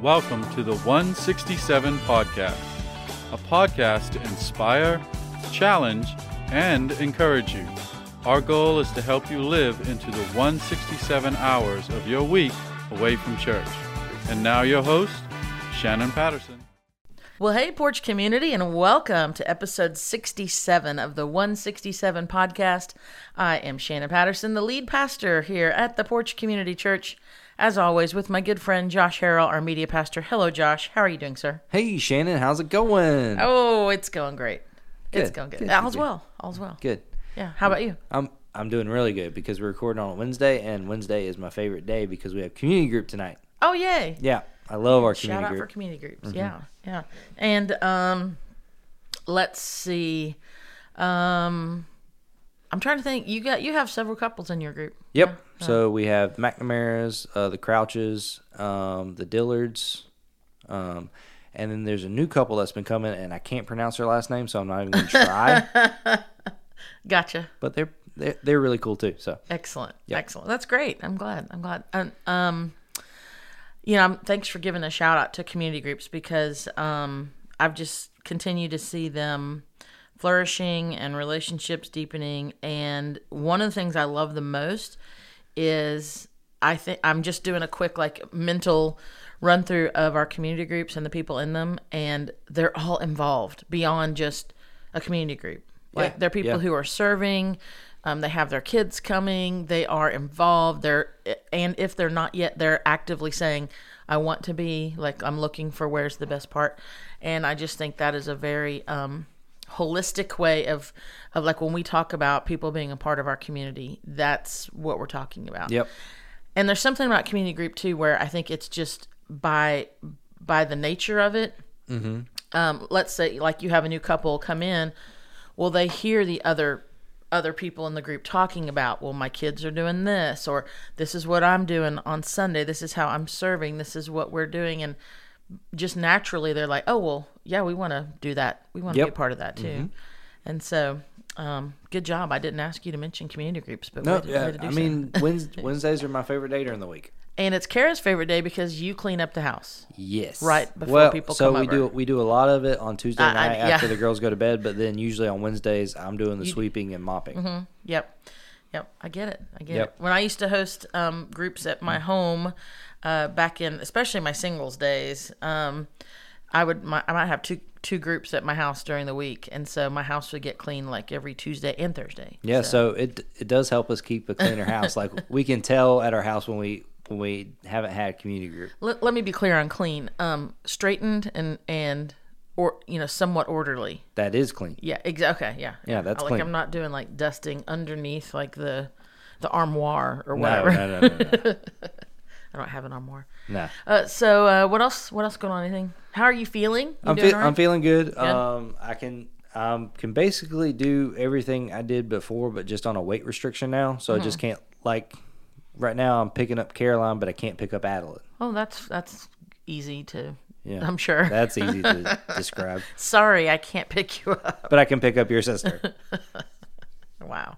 Welcome to the 167 Podcast, a podcast to inspire, challenge, and encourage you. Our goal is to help you live into the 167 hours of your week away from church. And now, your host, Shannon Patterson. Well, hey, Porch community, and welcome to episode 67 of the 167 podcast. I am Shannon Patterson, the lead pastor here at the Porch Community Church. As always, with my good friend Josh Harrell, our media pastor. Hello, Josh. How are you doing, sir? Hey Shannon, how's it going? Oh, it's going great. It's Good, going good. good, All's good. well. All's well. Good. Yeah. How about you? I'm I'm doing really good because we're recording on a Wednesday, and Wednesday is my favorite day because we have community group tonight. Oh, yay. Yeah, I love our Shout community out for community groups. Mm-hmm. Yeah, yeah. And um, let's see. Um, I'm trying to think. You got you have several couples in your group. Yep. So we have McNamara's, uh, the Crouches, um, the Dillards, um, and then there's a new couple that's been coming, and I can't pronounce their last name, so I'm not even going to try. Gotcha. but they're, they're they're really cool too. So Excellent. Yep. Excellent. That's great. I'm glad. I'm glad. And, um, you know, thanks for giving a shout out to community groups because um, I've just continued to see them flourishing and relationships deepening. And one of the things I love the most is I think I'm just doing a quick like mental run through of our community groups and the people in them, and they're all involved beyond just a community group. Like Yeah. they're people Yeah. who are serving. Um, they have their kids coming. They are involved. They're and if they're not yet, they're actively saying, "I want to be." Like I'm looking for where's the best part, and I just think that is a very um, holistic way of of like when we talk about people being a part of our community. That's what we're talking about. yep, And there's something about community group too, where I think it's just by by the nature of it. Mm-hmm. Um, let's say like you have a new couple come in, well they hear the other other people in the group talking about, well my kids are doing this, or this is what I'm doing on Sunday. This is how I'm serving. This is what we're doing, and just naturally they're like, oh well, yeah, we want to do that. We want to be a part of that too. And so, um, good job. I didn't ask you to mention community groups, but no, yeah. way to do I so. mean Wednesdays are my favorite day during the week. And it's Kara's favorite day because you clean up the house. Yes. Right before well, people so come we over. do we do a lot of it on Tuesday I- I- night yeah. after the girls go to bed, but then usually on Wednesdays I'm doing the sweeping and mopping. Yep. Yep. I get it. I get Yep. it. When I used to host um, groups at my home uh, back in, especially my singles days, um, I would my, I might have two two groups at my house during the week, and so my house would get clean like every Tuesday and Thursday. Yeah, so it it does help us keep a cleaner house. like we can tell at our house when we when we haven't had a community group. Let, let me be clear on clean. Um, straightened and and or you know somewhat orderly. That is clean. Yeah, exactly. Okay, yeah, Yeah, that's like clean. I'm not doing like dusting underneath like the the armoire or No, whatever. no, no, no, no. I don't have an armoire. no. Uh, so uh, what else? What else going on? Anything? How are you feeling? You I'm, fe- right? I'm feeling good. Um, I can um, can basically do everything I did before, but just on a weight restriction now. So I Mm-hmm. just can't like right now. I'm picking up Caroline, but I can't pick up Adelaide. Oh, that's that's easy to. Yeah, I'm sure. that's easy to describe. Sorry, I can't pick you up. But I can pick up your sister. Wow.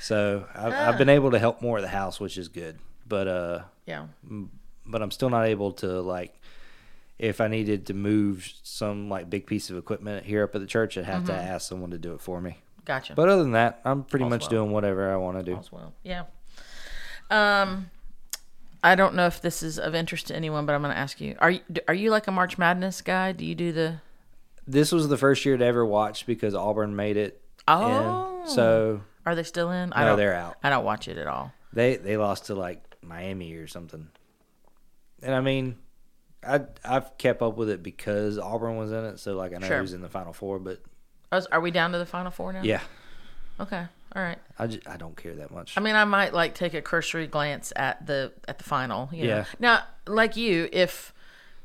So I've, Ah. I've been able to help more at the house, which is good. But uh, Yeah. but I'm still not able to like if I needed to move some like big piece of equipment here up at the church, I'd have to Mm-hmm. ask someone to do it for me. Gotcha. But other than that, I'm pretty All's much well. doing whatever I want to do. as well. Yeah. Um, I don't know if this is of interest to anyone, but I'm going to ask you: Are you are you like a March Madness guy? Do you do the? This was the first year to ever watch because Auburn made it. Oh. in. so Are they still in? I no, don't. they're out. I don't watch it at all. They they lost to like Miami or something. And I mean, I I've kept up with it because Auburn was in it, so like I know Sure. who's in the Final Four. But Are we down to the final four now? yeah, Okay. All right. I, just, I don't care that much. I mean, I might like take a cursory glance at the at the final. You know? Yeah. Now, like you, if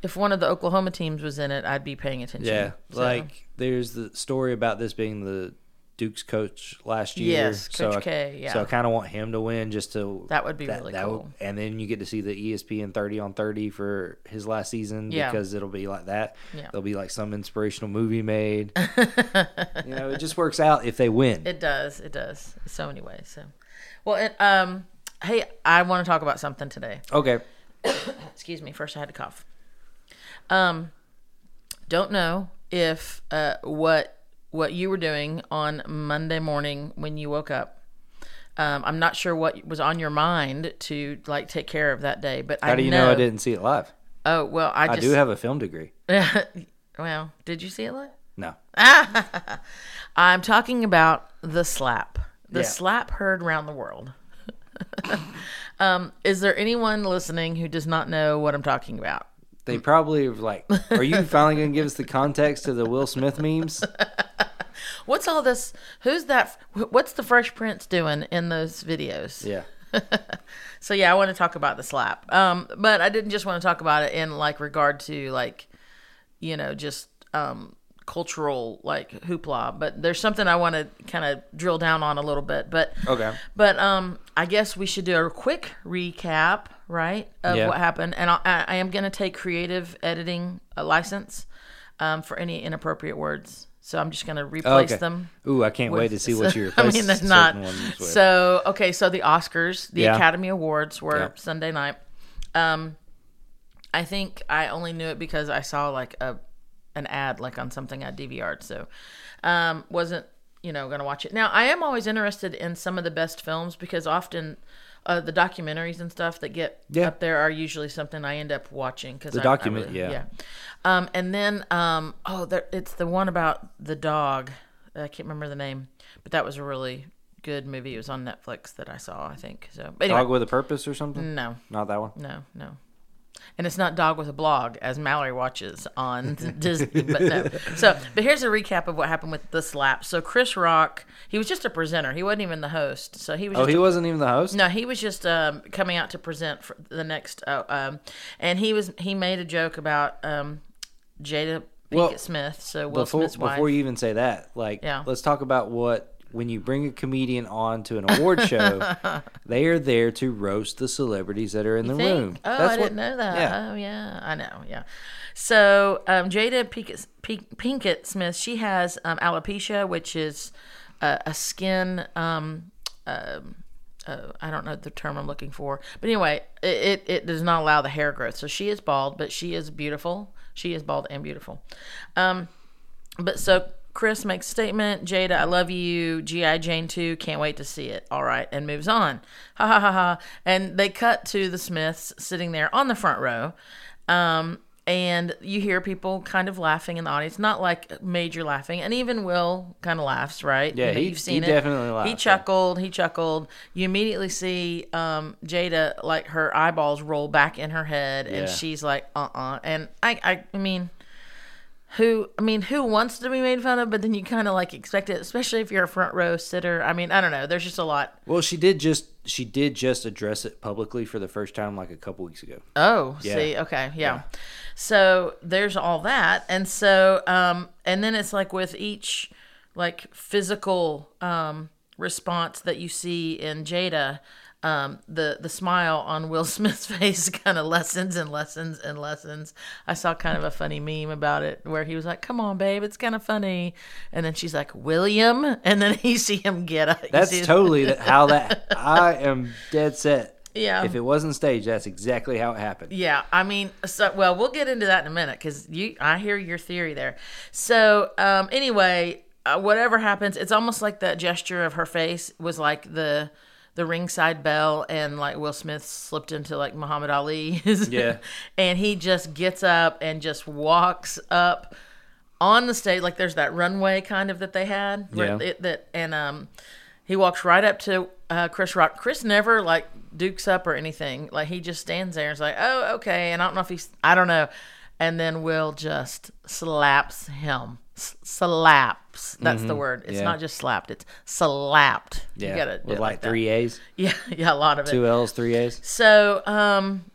if one of the Oklahoma teams was in it, I'd be paying attention. Yeah, So- like there's the story about this being the Duke's coach last year. Yes, so Coach I, K, yeah. So I kind of want him to win just to That would be really would- cool. and then you get to see the ESPN 30 on 30 for his last season Yeah. because it'll be like that. Yeah. There'll be like some inspirational movie made. you know, it just works out if they win. It does. It does. So many ways. So, well, it, um, hey, I want to talk about something today. okay. Excuse me. First, I had to cough. Um, don't know if uh, what what you were doing on Monday morning when you woke up. Um, I'm not sure what was on your mind to like take care of that day, but How I do you know, know I didn't see it live? Oh well, I I just do have a film degree. well, did you see it live? No. I'm talking about the slap. The Yeah. slap heard round the world. um, is there anyone listening who does not know what I'm talking about? They probably are like, are you finally going to give us the context to the Will Smith memes? What's all this? Who's that? What's the Fresh Prince doing in those videos? Yeah. So yeah, I want to talk about the slap. Um, but I didn't just want to talk about it in like regard to like, you know, just um cultural like hoopla. But there's something I want to kind of drill down on a little bit. But Okay. But um, I guess we should do a quick recap, right, of Yeah. what happened. And I, I am going to take creative editing uh, license um, for any inappropriate words. So I'm just going to replace Okay. them. Ooh, I can't wait to see what you I mean, they're not. So okay, so the Oscars, the Yeah. Academy Awards were Yeah. Sunday night. Um, I think I only knew it because I saw like a an ad like on something I DVR'd. So um, wasn't you know going to watch it. Now I am always interested in some of the best films because often. Uh, the documentaries and stuff that get Yeah. up there are usually something I end up watching because The I, document- I really, yeah. yeah. Um, and then um, oh, there, it's the one about the dog. I can't remember the name, but that was a really good movie. It was on Netflix that I saw. I think so. Anyway, Dog with a Purpose or something? no, Not that one. no, no. And it's not Dog with a Blog as Mallory watches on Disney, but no. So, but here's a recap of what happened with the slap. So Chris Rock, he was just a presenter. He wasn't even the host. So he was. Oh, he a wasn't even the host? no, he was just um, coming out to present for the next, uh, um, and he was he made a joke about um, Jada Pinkett Well, Smith, so Will before, Smith's wife. before you even say that, like, Yeah. let's talk about what when you bring a comedian on to an award show, they are there to roast the celebrities that are in the Think? room. Oh, That's I what- didn't know that. Yeah. Oh, yeah, I know. Yeah. So um, Jada Pinkett, Pinkett Smith, she has um, alopecia, which is uh, a skin. Um, um, uh, I don't know the term I'm looking for, but anyway, it, it it does not allow the hair growth. So she is bald, but she is beautiful. She is bald and beautiful. Um, but so Chris makes a statement, Jada, I love you. G.I. Jane 2, can't wait to see it. All right. And moves on. Ha ha ha ha. And they cut to the Smiths sitting there on the front row. Um, and you hear people kind of laughing in the audience, not like major laughing. And even Will kind of laughs, right? Yeah, You know, he- you've seen he it. definitely laughed, He chuckled. He chuckled. You immediately see um, Jada, like her eyeballs roll back in her head, and Yeah. she's like, uh uh And I, I, I mean, who I mean, who wants to be made fun of, but then you kind of like expect it, especially if you're a front row sitter. I mean, I don't know. There's just a lot. Well, she did just she did just address it publicly for the first time like a couple weeks ago. Oh, Yeah. see, okay, yeah. So there's all that, and so um, and then it's like with each like physical um response that you see in Jada. Um, the the smile on Will Smith's face kind of lessens and lessens and lessens. I saw kind of a funny meme about it where he was like, "Come on, babe, it's kind of funny," and then she's like, "William," and then you see him get up. That's totally how that I am dead set. Yeah. If it wasn't staged, that's exactly how it happened. Yeah, I mean, so well, we'll get into that in a minute because you, I hear your theory there. So, um, anyway, uh, whatever happens, it's almost like that gesture of her face was like the the ringside bell, and like Will Smith slipped into like Muhammad Ali. Yeah. and he just gets up and just walks up on the stage like there's that runway kind of that they had Yeah. it, that and um he walks right up to uh, Chris Rock. Chris never like dukes up or anything. Like he just stands there and is like, "Oh, okay." And I don't know if he's I don't know. And then Will just slaps him. Slaps. That's the word. It's Mm-hmm. yeah. not just slapped. It's slapped. Yeah. You gotta with it like, like three A's, Yeah, yeah, a lot of it. two L's, three A's. So, um,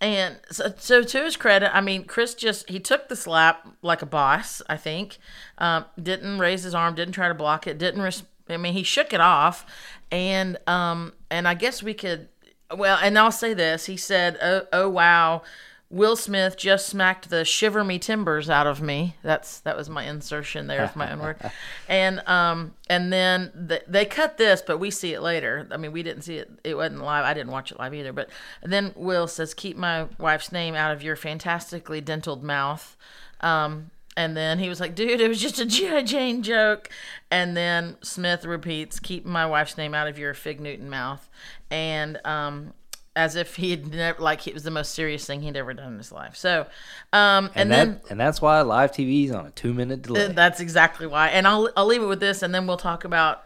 and so, so to his credit, I mean, Chris just he took the slap like a boss. I think, um, didn't raise his arm, didn't try to block it, didn't. Res- I mean, he shook it off, and um, and I guess we could. Well, and I'll say this: he said, "Oh, oh wow." Will Smith just smacked the shiver me timbers out of me. That's that was my insertion there of my own word. And um and then th they cut this, but we see it later. I mean, we didn't see it. It wasn't live. I didn't watch it live either. But then Will says, "Keep my wife's name out of your fantastically dentaled mouth." Um, and then he was like, "Dude, it was just a G.I. Jane joke." And then Smith repeats, "Keep my wife's name out of your Fig Newton mouth," and um, as if he had never like it was the most serious thing he'd ever done in his life. So, um, and, And, then that and that's why live TV is on a two minute delay. that's exactly why. And I'll I'll leave it with this, and then we'll talk about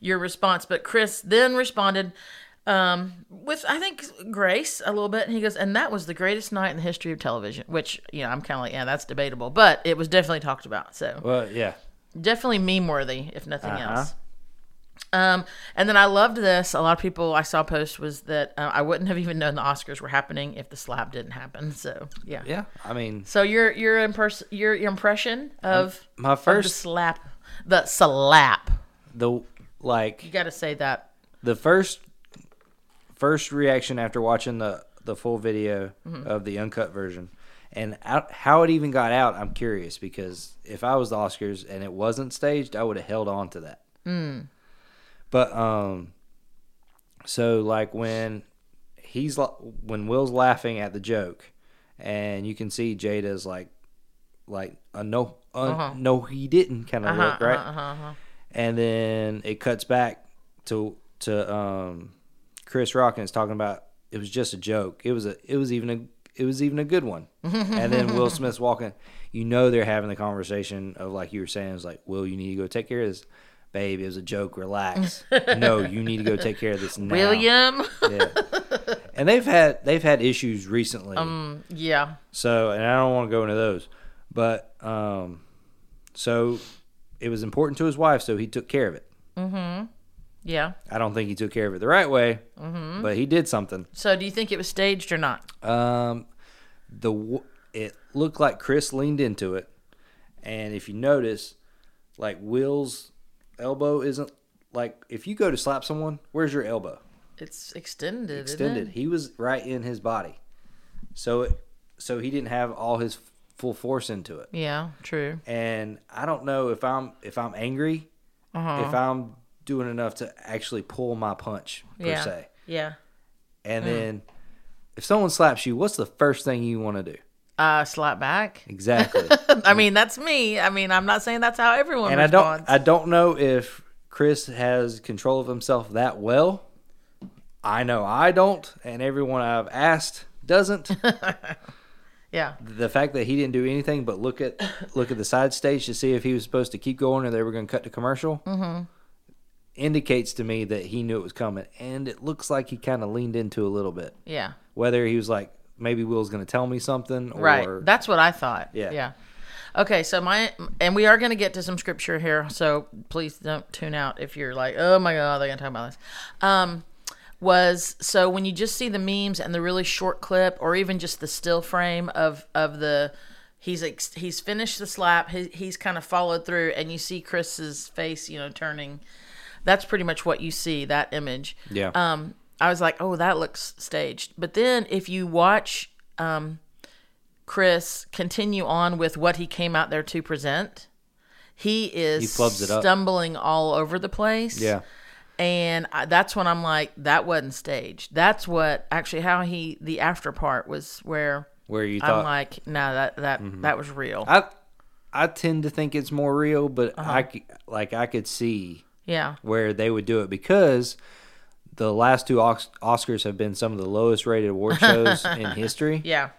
your response. But Chris then responded um, with I think grace a little bit, and he goes, "And that was the greatest night in the history of television." Which you know I'm kind of like, yeah, that's debatable, but it was definitely talked about. So well, yeah. definitely meme worthy, if nothing Uh-huh. else. Um, and then I loved this. A lot of people I saw post was that uh, I wouldn't have even known the Oscars were happening if the slap didn't happen. So yeah. Yeah. I mean, So your your impers- your, impression of my of the first slap, the slap. the like You got to say that. the first first reaction after watching the the full video Mm-hmm. of the uncut version and out, how it even got out i'm curious because if i was the oscars and it wasn't staged i would have held on to that Mm. But um so like when he's when will's laughing at the joke and you can see jada's like like a no uh, Uh-huh. no he didn't kind of Uh-huh, look right uh-huh, uh-huh. and then it cuts back to to um Chris Rock and it's talking about it was just a joke. It was a it was even a it was even a good one. and then Will Smith's walking. You know they're having the conversation of like you were saying. It was like, Will, you need to go take care of this. Babe, it was a joke. Relax. no, you need to go take care of this now. William. Yeah. and they've had they've had issues recently. Um, yeah. So, and I don't want to go into those, but um, so it was important to his wife, so he took care of it. Mm-hmm. Yeah. I don't think he took care of it the right way, Mm-hmm. but he did something. So do you think it was staged or not? Um, the it looked like Chris leaned into it, and if you notice, like Will's elbow isn't like if you go to slap someone, where's your elbow? It's extended. Extended. Isn't it? He was right in his body, so it, so he didn't have all his full force into it. Yeah. True. And I don't know if I'm if I'm angry, Uh-huh. if I'm doing enough to actually pull my punch per yeah. se. Yeah. And then if someone slaps you, what's the first thing you want to do? Uh, slap back. Exactly. I mean, that's me. I mean, I'm not saying that's how everyone and I don't I don't know if Chris has control of himself that well. I know I don't, and everyone I've asked doesn't. yeah. the fact that he didn't do anything but look at look at the side stage to see if he was supposed to keep going or they were going to cut to commercial Mm-hmm. indicates to me that he knew it was coming, and it looks like he kind of leaned into a little bit. Yeah. Whether he was like, maybe Will's going to tell me something, or Right. That's what I thought. Yeah. Yeah. Okay, so my and we are going to get to some scripture here, so please don't tune out if you're like, "Oh my god, they're going to talk about this." Um was so when you just see the memes and the really short clip or even just the still frame of of the he's ex- he's finished the slap, he, he's kind of followed through and you see Chris's face, you know, turning that's pretty much what you see that image yeah, um, I was like, oh, that looks staged. But then if you watch um, Chris continue on with what he came out there to present, he is He flubs it up. stumbling all over the place. yeah, And I, that's when I'm like, that wasn't staged. That's what actually how he the after part was where where you I'm like, no, that that that was real. I I tend to think it's more real, but Uh-huh. I like I could see yeah. where they would do it because the last two Os- Oscars have been some of the lowest rated award shows in history. Yeah.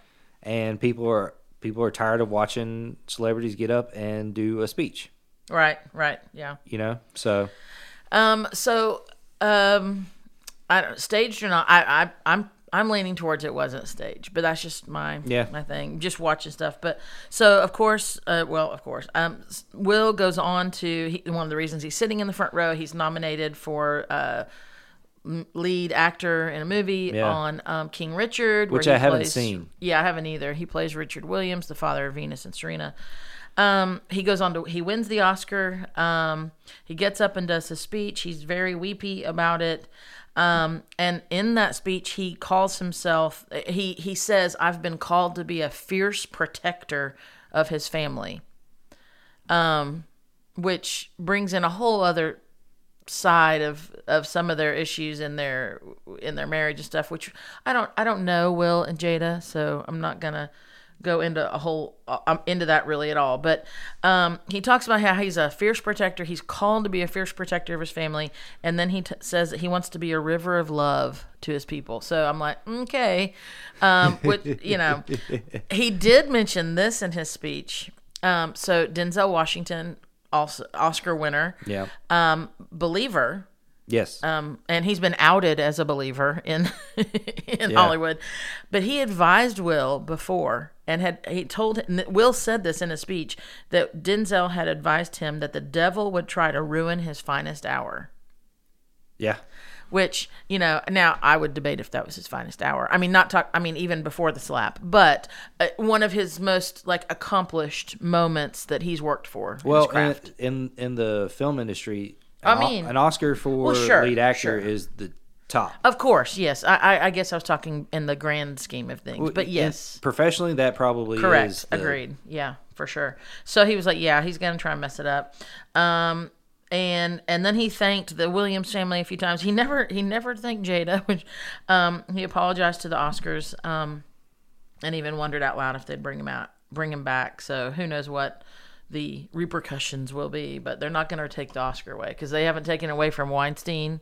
and people are people are tired of watching celebrities get up and do a speech Right. Right. Yeah. you know so Um. So, um, I don't staged or not. I, I, I'm, I'm leaning towards it wasn't staged, but that's just my, Yeah. my thing. Just watching stuff. But so of course, uh, well, of course, um, Will goes on to he, one of the reasons he's sitting in the front row. He's nominated for uh, lead actor in a movie Yeah. on um, King Richard, Which I haven't plays- seen. Yeah, I haven't either. He plays Richard Williams, the father of Venus and Serena. Um, he goes on to he wins the Oscar. Um, he gets up and does his speech. He's very weepy about it. Um, and in that speech, he calls himself, he, he says, I've been called to be a fierce protector of his family. Um, which brings in a whole other side of of some of their issues in their in their marriage and stuff which i don't i don't know will and jada so i'm not gonna go into a whole um, into that really at all. But um, he talks about how he's a fierce protector. He's called to be a fierce protector of his family. And then he t- says that he wants to be a river of love to his people. So i'm like okay. Um, which you know he did mention this in his speech. Um, so denzel washington also oscar winner. Yeah. um, believer Yes. um, and he's been outed as a believer in in Yeah. Hollywood. But he advised Will before, and had he told Will said this in a speech that Denzel had advised him that the devil would try to ruin his finest hour. yeah. Which you know, now I would debate if that was his finest hour. I mean, not talk. I mean, even before the slap, but uh, one of his most like accomplished moments that he's worked for. Well, in, in in the film industry, I mean- an Oscar for Well, sure, lead actor sure. is the top. of course, yes. I, I, I guess I was talking in the grand scheme of things, but yes. professionally, that probably Correct. is the- Agreed. Yeah, for sure. So he was like, "Yeah, he's gonna try and mess it up." Um, and and then he thanked the Williams family a few times. He never he never thanked Jada, which um, he apologized to the Oscars, um, and even wondered out loud if they'd bring him out, bring him back. So who knows what the repercussions will be? But they're not gonna take the Oscar away because they haven't taken away from Weinstein.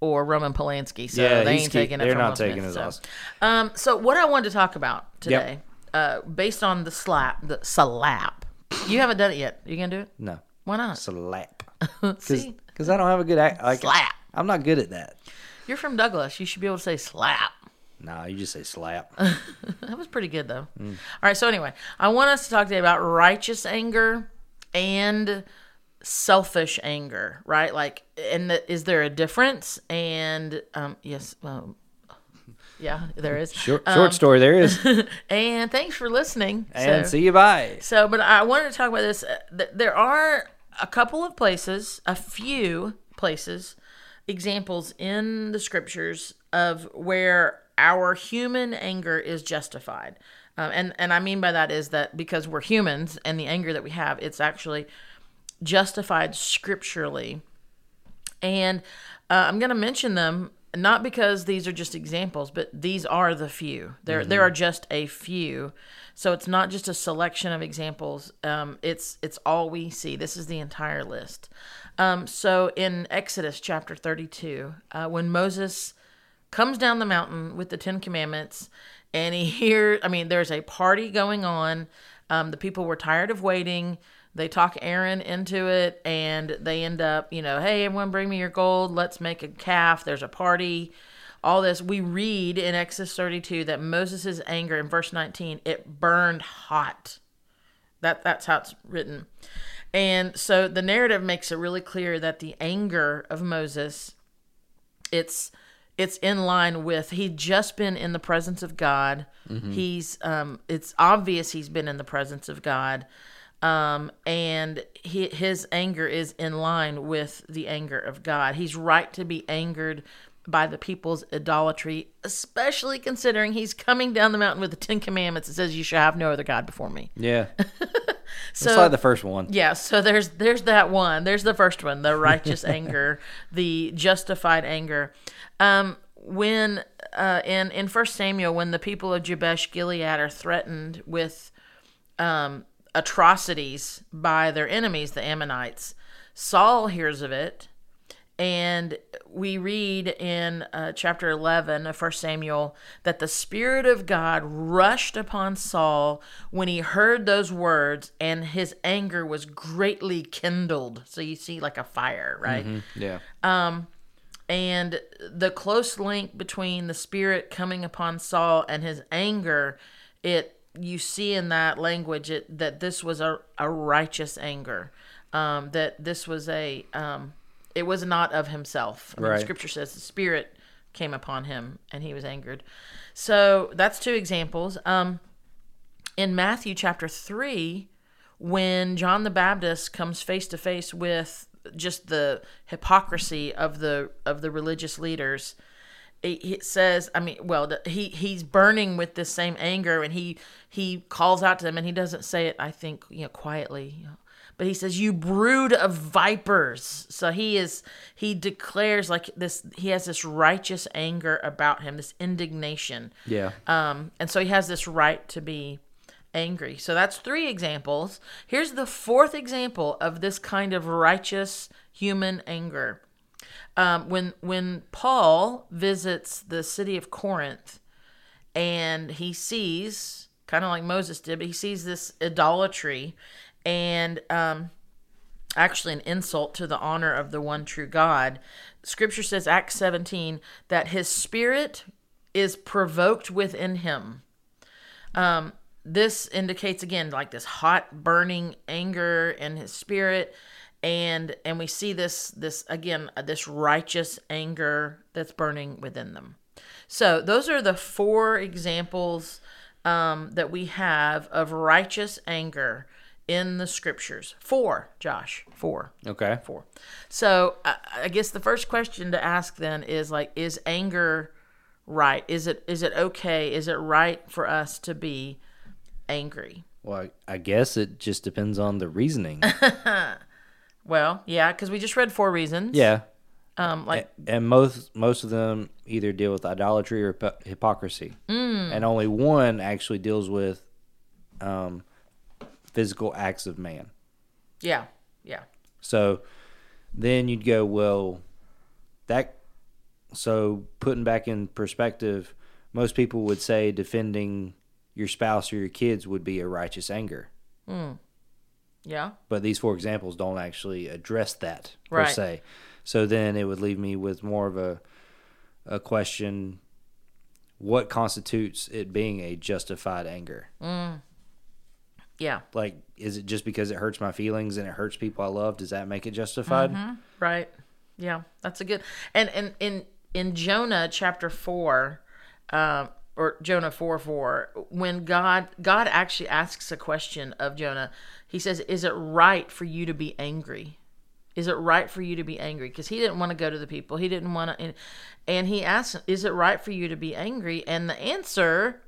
Or Roman Polanski, so Yeah, they ain't taking it they're from not taking Smith, his so. Oscar. Um, so what I wanted to talk about today, uh, based on the slap, the slap. You haven't done it yet. You gonna do it? No, Why not? slap. See, Because I don't have a good act. Like, Slap. I'm not good at that. you're from Douglas. You should be able to say slap. Nah, you just say slap. That was pretty good though. All right. So anyway, I want us to talk today about righteous anger and selfish anger. Right? Like, and the, is there a difference? And um, yes, well, yeah, there is. Short, short story there is. And thanks for listening. and So- see you bye. So, but I wanted to talk about this. uh, There are a couple of places, a few places, examples in the scriptures of where our human anger is justified. Um, and, and I mean by that is that because we're humans and the anger that we have, it's actually justified scripturally. And uh, I'm going to mention them not because these are just examples, but these are the few. There there are just a few. So it's not just a selection of examples. Um, it's it's all we see. This is the entire list. Um, so in Exodus chapter 32, uh, when Moses comes down the mountain with the Ten Commandments, and he hears, I mean, there's a party going on. Um, the people were tired of waiting. They talk Aaron into it, and they end up, you know, hey, everyone, bring me your gold. Let's make a calf. There's a party. All this. We read in Exodus 32 that Moses' anger in verse 19, it burned hot. That that's how it's written. And so the narrative makes it really clear that the anger of Moses it's it's in line with he'd just been in the presence of God. He's um it's obvious he's been in the presence of God. Um and he, his anger is in line with the anger of God. He's right to be angered by the people's idolatry, especially considering he's coming down the mountain with the 10 commandments that says you shall have no other god before me. Yeah. So it's like the first one. yeah, so there's there's that one. There's the first one, the righteous anger, the justified anger. Um, when uh, in in First Samuel, when the people of Jabesh Gilead are threatened with um, atrocities by their enemies, the Ammonites, Saul hears of it, and we read in uh, chapter 11 of 1 Samuel that the Spirit of God rushed upon Saul when he heard those words, and his anger was greatly kindled. So you see, like a fire, right? Yeah. and the close link between the spirit coming upon Saul and his anger, it you see in that language it, that this was a, a righteous anger, um, that this was a um, it was not of himself. I mean, Right. Scripture says the spirit came upon him and he was angered. So that's two examples. Um, in Matthew chapter three, when John the Baptist comes face to face with just the hypocrisy of the of the religious leaders it, says i mean well he he's burning with this same anger and he he calls out to them and he doesn't say it i think you know quietly you know, but he says you brood of vipers so he is he declares like this he has this righteous anger about him this indignation Yeah. um, and so he has this right to be angry. So that's three examples. Here's the fourth example of this kind of righteous human anger. Um, when when Paul visits the city of Corinth, and he sees kind of like Moses did, but he sees this idolatry, and um, actually an insult to the honor of the one true God. Scripture says, Acts 17, that his spirit is provoked within him. Um, this indicates again like this hot burning anger in his spirit and and we see this this again uh, this righteous anger that's burning within them so those are the four examples um, that we have of righteous anger in the scriptures four josh four Okay. four. So I, I guess the first question to ask then is like, is anger right? Is it is it okay? Is it right for us to be angry? Well, I I guess it just depends on the reasoning. Well, yeah, because we just read four reasons. yeah. Um, like and most most of them either deal with idolatry or hypo- hypocrisy, Mm. and only one actually deals with um, physical acts of man. yeah, yeah, So then you'd go, well, that. So putting back in perspective, most people would say defending your spouse or your kids would be a righteous anger, hmm. yeah, but these four examples don't actually address that per Right. se. So then it would leave me with more of a a question: What constitutes it being a justified anger? Hmm. Yeah. Like, is it just because it hurts my feelings and it hurts people I love? Does that make it justified? Right. Yeah, that's a good. And and in in Jonah chapter four, um, or Jonah four four, when God God actually asks a question of Jonah, He says, "Is it right for you to be angry? Is it right for you to be angry?" Because he didn't want to go to the people. He didn't want to, and, and he asked, "Is it right for you to be angry?" And the answer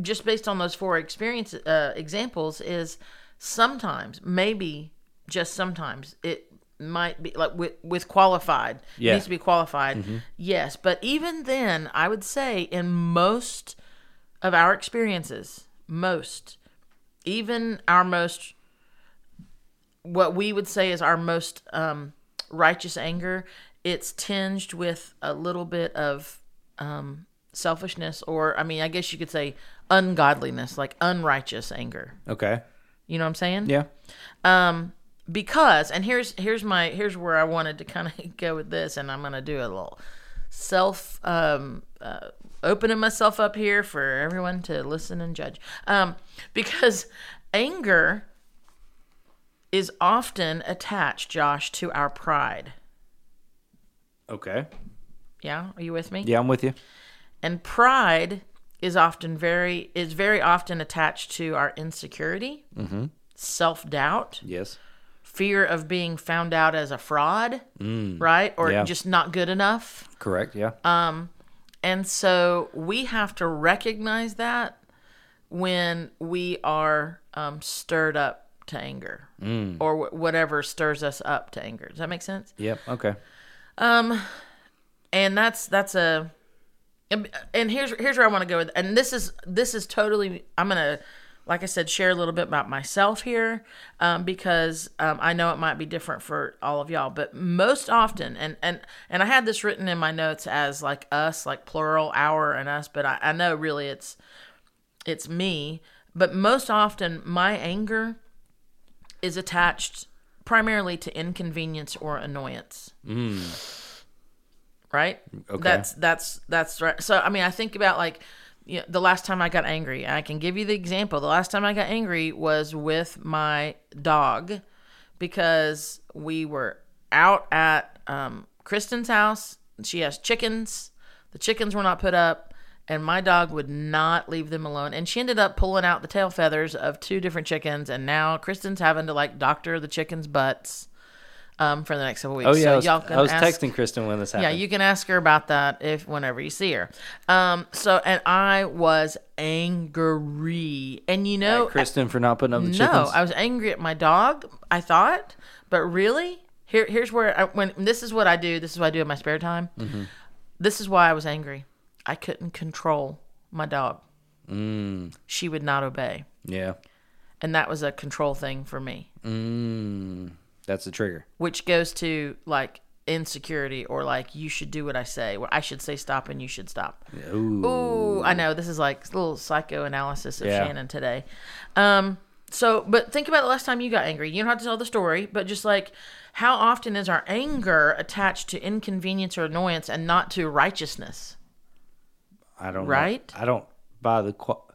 just based on those four experience uh, examples is sometimes maybe just sometimes it might be like with, with qualified Yeah. needs to be qualified yes but even then i would say in most of our experiences most even our most what we would say is our most um, righteous anger it's tinged with a little bit of um, selfishness or i mean i guess you could say ungodliness like unrighteous anger Okay. you know what i'm saying Yeah. um because and here's here's my here's where i wanted to kind of go with this and i'm gonna do a little self um uh, opening myself up here for everyone to listen and judge um because anger is often attached josh to our pride Okay. yeah are you with me Yeah, I'm with you. And pride is often very is very often attached to our insecurity self-doubt Yes. fear of being found out as a fraud, right? Or Yeah. just not good enough. Correct. Yeah. Um, and so we have to recognize that when we are um, stirred up to anger or wh- whatever stirs us up to anger. Does that make sense? yep. Okay. Um, and that's that's a and and here's here's where I want to go with and this is this is totally I'm gonna like I said share a little bit about myself here um, because um, I know it might be different for all of y'all but most often and and and I had this written in my notes as like us like plural our and us but I, I know really it's it's me but most often my anger is attached primarily to inconvenience or annoyance right Okay. that's that's that's right so i mean i think about like you know, the last time i got angry i can give you the example the last time i got angry was with my dog because we were out at um, kristen's house she has chickens the chickens were not put up and my dog would not leave them alone and she ended up pulling out the tail feathers of two different chickens and now kristen's having to like doctor the chickens butts um, for the next couple weeks. Oh yeah, so I was, y'all can I was ask, texting Kristen when this happened. Yeah, you can ask her about that if whenever you see her. Um, so and I was angry, and you know, Kristen for not putting up the no, chickens. I was angry at my dog. I thought, but really, here here's where I, when this is what I do. This is what I do in my spare time. Mm-hmm. This is why I was angry. I couldn't control my dog. Mm, She would not obey, yeah. and that was a control thing for me, Mm, that's the trigger. which goes to like insecurity or like you should do what I say. Where I should say stop and you should stop. Ooh. Ooh, I know this is like a little psychoanalysis of Yeah. Shannon today. Um, so, but think about the last time you got angry. You don't have to tell the story, but just like how often is our anger attached to inconvenience or annoyance and not to righteousness? I don't know. Right? I don't buy the. Qual-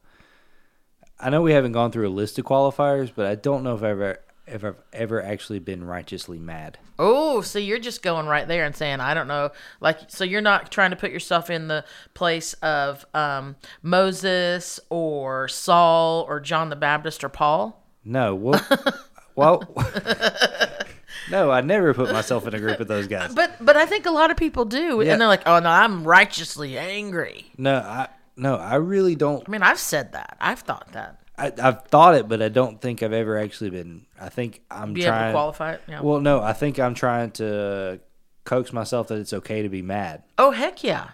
I know we haven't gone through a list of qualifiers, but I don't know if I've ever if I've ever actually been righteously mad. Oh, so you're just going right there and saying, I don't know. Like, so you're not trying to put yourself in the place of um, Moses or Saul or John the Baptist or Paul? No, well, well, no, I never put myself in a group of those guys. But but I think a lot of people do, Yeah. and they're like, "Oh no, I'm righteously angry." No, I no, I really don't. I mean, I've said that. I've thought that. I, I've thought it, but I don't think I've ever actually been. I think I'm Be able to trying. qualify it. Yeah. Well, no, I think I'm trying to coax myself that it's okay to be mad. oh heck yeah.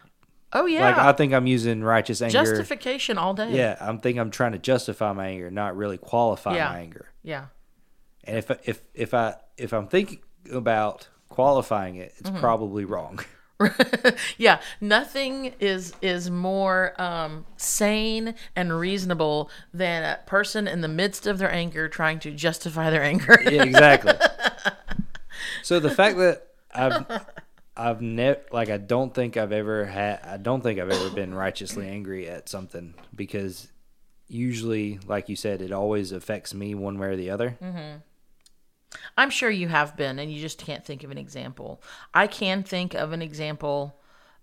Oh yeah. Like I think I'm using righteous anger. Justification all day. Yeah, I'm thinking I'm trying to justify my anger, not really qualify Yeah. my anger. Yeah. And if if if I if I'm thinking about qualifying it, it's Mm-hmm. probably wrong. yeah. Nothing is is more um, sane and reasonable than a person in the midst of their anger trying to justify their anger. yeah, exactly. so the fact that I've I've never like I don't think I've ever had I don't think I've ever been righteously angry at something because usually like you said it always affects me one way or the other. Mm-hmm. I'm sure you have been, and you just can't think of an example. I can think of an example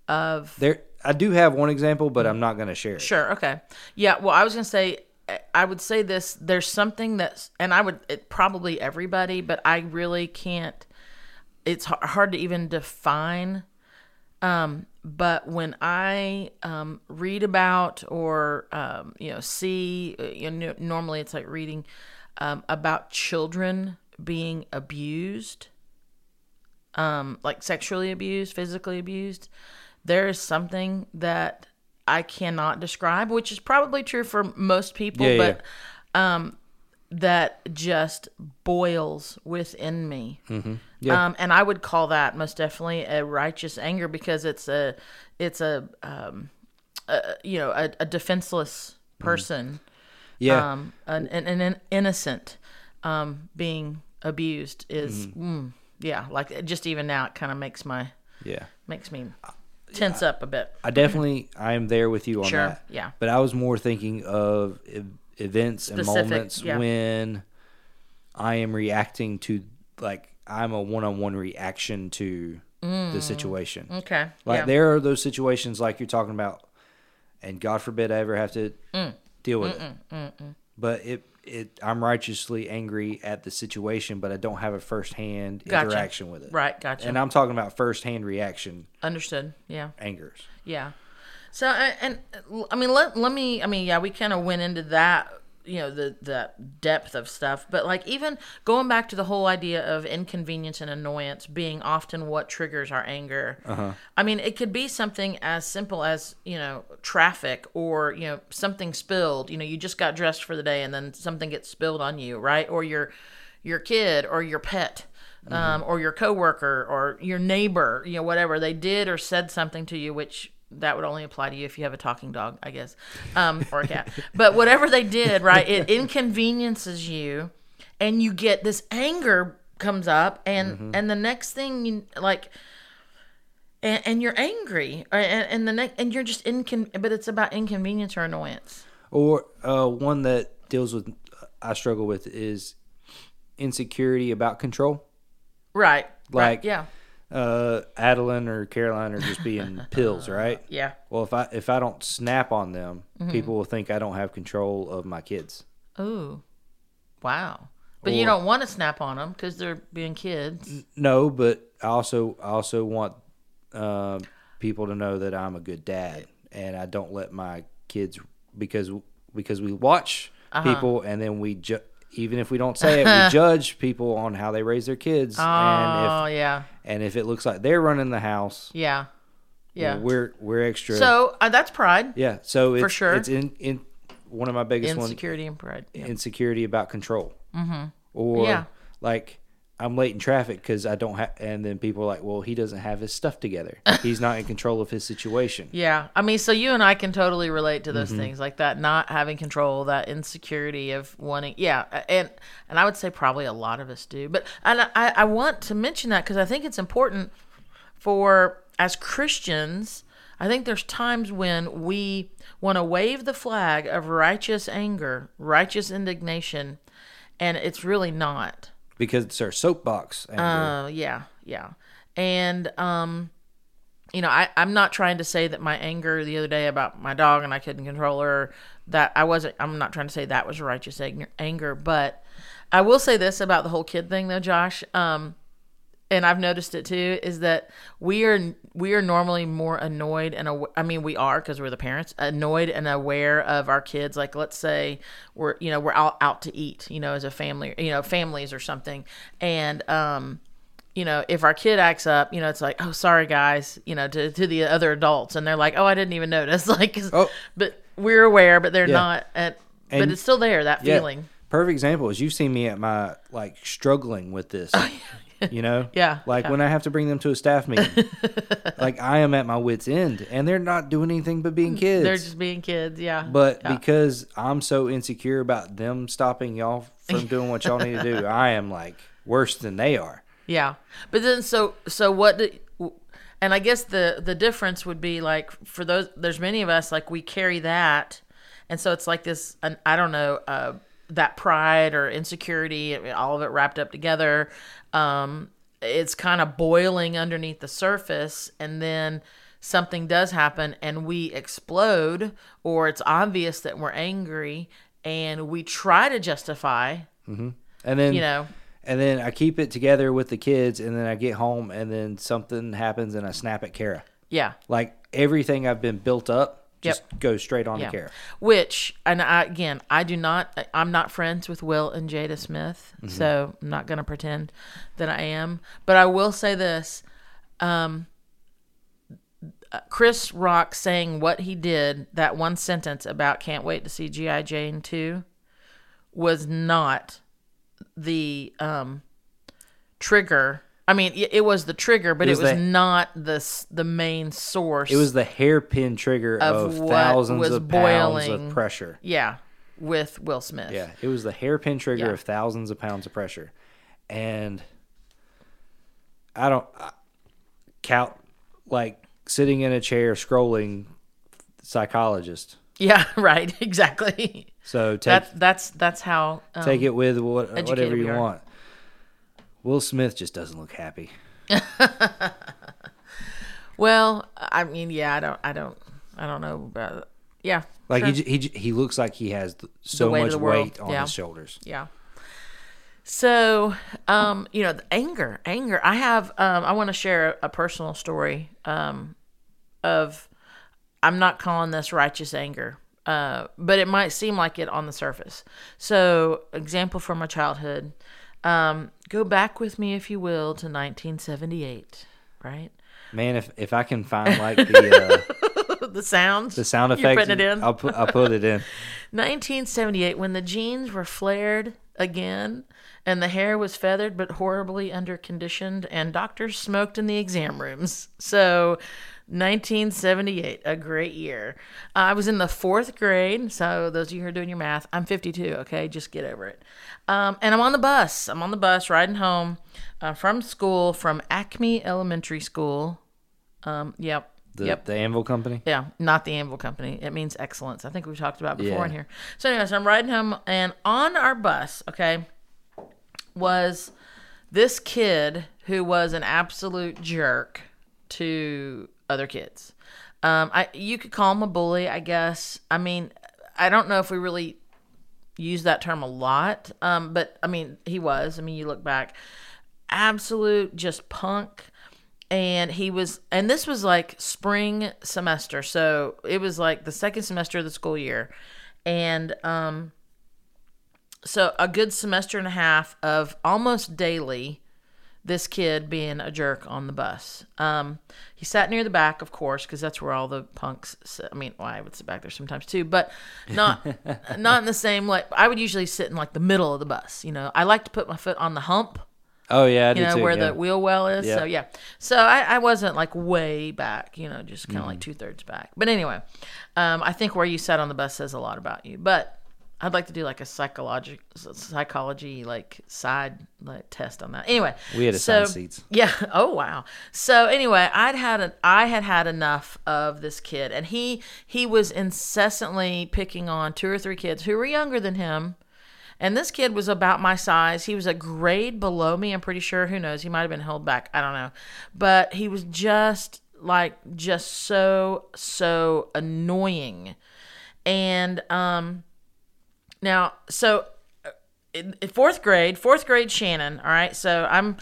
of There I do have one example but I'm not going to share it. Sure. Okay. Yeah. Well, I was gonna say, I would say this. There's something that's, and I would it, probably everybody, but I really can't. It's hard to even define. Um, but when I um, read about or um, you know see, uh, you know, normally it's like reading um, about children being abused, um, like sexually abused, physically abused. There is something that I cannot describe, which is probably true for most people, Yeah, but um, that just boils within me. Yeah. Um, and I would call that most definitely a righteous anger because it's a, it's a, um, a you know, a, a defenseless person, Yeah. um, an, an, an innocent, um, being abused is, mm, yeah, like just even now it kind of makes my, yeah. makes me tense up a bit. I definitely I am there with you on Sure, that. yeah. But I was more thinking of ev- events and moments yeah. when I am reacting to like I'm a one-on-one reaction to the situation. Okay. Like Mm. yeah. there are those situations like you're talking about, and God forbid I ever have to Mm. deal with it. But it it I'm righteously angry at the situation, but I don't have a firsthand Gotcha. interaction with it. Right. Gotcha. And I'm talking about firsthand reaction Understood. Yeah. angers. Yeah. So uh, and, uh, and I mean let let me I mean yeah we kind of went into that you know the the depth of stuff. But like even going back to the whole idea of inconvenience and annoyance being often what triggers our anger. I mean it could be something as simple as you know traffic or you know something spilled. You know you just got dressed for the day and then something gets spilled on you right? Or your your kid or your pet um, or your coworker or your neighbor you know whatever. They did or said something to you which that would only apply to you if you have a talking dog, I guess, um, or a cat. But whatever they did, right, it inconveniences you, and you get this anger comes up, and and the next thing you like, and, and you're angry, and, and the next, and you're just incon. But it's about inconvenience or annoyance. Or uh, one that deals with I struggle with is insecurity about control. Right. right. Like- Yeah. Uh, Adeline or Caroline are just being pills, right? Yeah. Well, if I if I don't snap on them, Mm-hmm. people will think I don't have control of my kids. Ooh. Wow. But you don't want to snap on them because they're being kids. No, but I also I also want uh, people to know that I'm a good dad and I don't let my kids because because we watch Uh-huh. people and then we ju- even if we don't say it, we judge people on how they raise their kids, and Oh if yeah, and if it looks like they're running the house, yeah, yeah. we're we're extra. so uh, that's pride, yeah, so it's, sure. it's in in one of my biggest ones insecurity, and pride. Yeah. insecurity about control. Mm-hmm. Or Yeah. like I'm late in traffic because I don't have, and then people are like, well, he doesn't have his stuff together. He's not in control of his situation. Yeah, I mean, so you and I can totally relate to those Mm-hmm. things like that, not having control, that insecurity of wanting. Yeah, and and I would say probably a lot of us do. But and I I want to mention that because I think it's important for as Christians. I think there's times when we want to wave the flag of righteous anger, righteous indignation, and it's really not. Because it's our soapbox. anger. Uh, yeah, yeah. And um, you know, I I'm not trying to say that my anger the other day about my dog and I couldn't control her that I wasn't. I'm not trying to say that was righteous anger, but I will say this about the whole kid thing though, Josh. Um, and I've noticed it too is that we are we are normally more annoyed and aw- I mean we are because we're the parents annoyed and aware of our kids like let's say we're you know we're out out to eat you know as a family you know families or something and um you know if our kid acts up you know it's like oh sorry guys you know to, to the other adults and they're like oh I didn't even notice like Oh. but we're aware but they're Yeah. not at, but it's still there that Yeah. feeling Perfect example is you've seen me at my like struggling with this. You know, Yeah, Like yeah. when I have to bring them to a staff meeting, like I am at my wits' end, and they're not doing anything but being kids. they're just being kids yeah But Yeah. because I'm so insecure about them stopping y'all from doing what y'all need to do, I am like worse than they are. Yeah, but then so so what? Do, and I guess the the difference would be like for those there's many of us like we carry that, and so it's like this. An, I don't know uh, that pride or insecurity, all of it wrapped up together. Um, it's kind of boiling underneath the surface, and then something does happen, and we explode, or it's obvious that we're angry, and we try to justify. And then You know, and then I keep it together with the kids, and then I get home, and then something happens, and I snap at Kara. yeah. Like everything I've been built up just goes straight on Yeah. to Kara. Which, and I, again, I do not, I'm not friends with Will and Jada Smith, so I'm not going to pretend that I am. But I will say this um, Chris Rock saying what he did, that one sentence about can't wait to see G.I. Jane 2, was not the um, trigger. I mean, it, it was the trigger, but it was was, the- not the the main source. It was the hairpin trigger Of of, thousands of pounds of pressure. yeah, with Will Smith. Yeah, it was the hairpin trigger Yeah. of thousands of pounds of pressure, and I don't I, count like sitting in a chair scrolling psychologist. Yeah, right. Exactly. So take That's that's that's how. Um, take it with what, whatever you are. want. Will Smith just doesn't look happy. Well, I mean, yeah, I don't, I don't, I don't know. About, yeah, Like sure. he, he he looks like he has so weight much weight on Yeah. his shoulders. yeah. So, um, you know, the anger, anger. I have, um, I want to share a personal story, um, of, I'm not calling this righteous anger, uh, but it might seem like it on the surface. So, example from my childhood. Um, go back with me, if you will, to 1978. Right. Man, if if I can find like the uh, the sounds. the sound effects, it in. I'll put I'll put it in. 1978, when the jeans were flared again, and the hair was feathered but horribly underconditioned, and doctors smoked in the exam rooms. So, 1978, a great year. I was in the fourth grade. So, those of you who are doing your math, I'm 52. Okay, just get over it. Um, and I'm on the bus. I'm on the bus riding home uh, from school from Acme Elementary School. Um, yep. The yep. the Anvil Company. Yeah, not the Anvil Company. It means excellence. I think we've talked about before Yeah. in here. So, anyways, I'm riding home, and on our bus, okay, was this kid who was an absolute jerk to other kids. Um, I you could call him a bully, I guess. I mean, I don't know if we really use that term a lot. Um, but I mean, he was. I mean, you look back, absolute just punk. And he was, and this was like spring semester. So it was like the second semester of the school year. And, um, so a good semester and a half of almost daily this kid being a jerk on the bus. Um, he sat near the back, of course, because that's where all the punks. Sit. I mean, well, I would sit back there sometimes too, but not not in the same like. I would usually sit in like the middle of the bus. You know, I like to put my foot on the hump. Oh yeah, I You do know too. where yeah. the wheel well is. Yeah. So yeah, so I, I wasn't like way back. You know, just kind of Mm-hmm. like two thirds back. But anyway, um, I think where you sat on the bus says a lot about you. But I'd like to do like a psychology psychology like side like test on that. Anyway, We had so, seats. Yeah. Oh wow. So anyway, I'd had an I had had enough of this kid, and he he was incessantly picking on two or three kids who were younger than him. And this kid was about my size. He was a grade below me. I'm pretty sure. Who knows? He might have been held back. I don't know. But he was just like just so so annoying. And um now so uh, in, fourth grade, fourth grade Shannon, all right? So I'm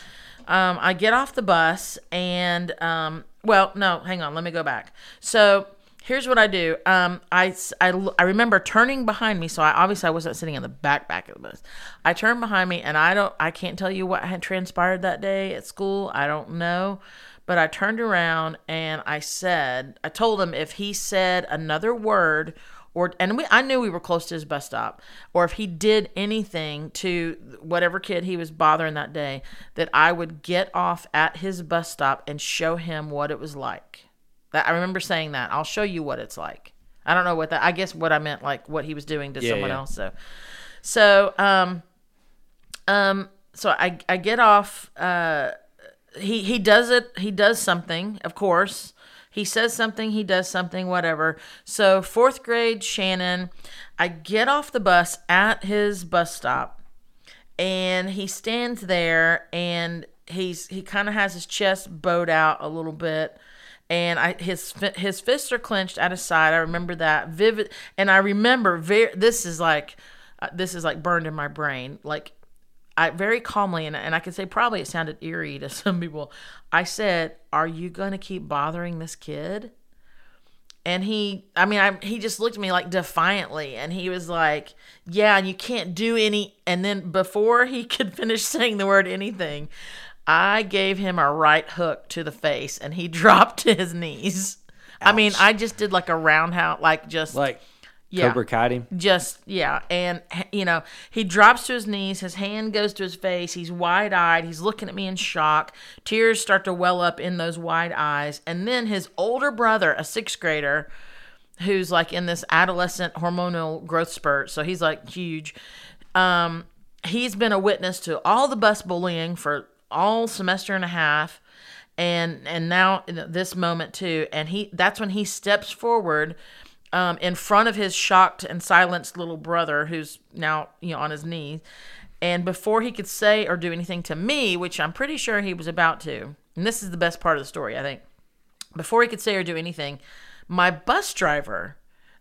um I get off the bus and um well, no, hang on, let me go back. So here's what I do. Um, I, I, I remember turning behind me. So I obviously I wasn't sitting in the back back of the bus. I turned behind me, and I don't. I can't tell you what had transpired that day at school. I don't know. But I turned around and I said, I told him if he said another word or and we I knew we were close to his bus stop, or if he did anything to whatever kid he was bothering that day, that I would get off at his bus stop and show him what it was like. That I remember saying that. I'll show you what it's like. I don't know what that I guess what I meant like what he was doing to Yeah, someone yeah. else. So so um um so I I get off uh he he does it he does something of course he says something he does something whatever so fourth grade shannon i get off the bus at his bus stop and he stands there and he's he kind of has his chest bowed out a little bit and I his his fists are clenched at his side. I remember that vivid, and I remember very. This is like, uh, this is like burned in my brain. Like I very calmly and, and I can say probably it sounded eerie to some people. I said, "Are you going to keep bothering this kid?" And he, I mean, I, he just looked at me like defiantly, and he was like, "Yeah, and you can't do any." And then before he could finish saying the word anything, I gave him a right hook to the face, and he dropped to his knees. I mean, I just did like a roundhouse, like just Like yeah Cobra Kai him. just yeah and you know he drops to his knees his hand goes to his face he's wide-eyed he's looking at me in shock tears start to well up in those wide eyes and then his older brother a sixth grader who's like in this adolescent hormonal growth spurt so he's like huge um he's been a witness to all the bus bullying for all semester and a half and and now this moment too and he that's when he steps forward um, in front of his shocked and silenced little brother who's now you know on his knees. And before he could say or do anything to me which i'm pretty sure he was about to and this is the best part of the story i think. Before he could say or do anything, my bus driver,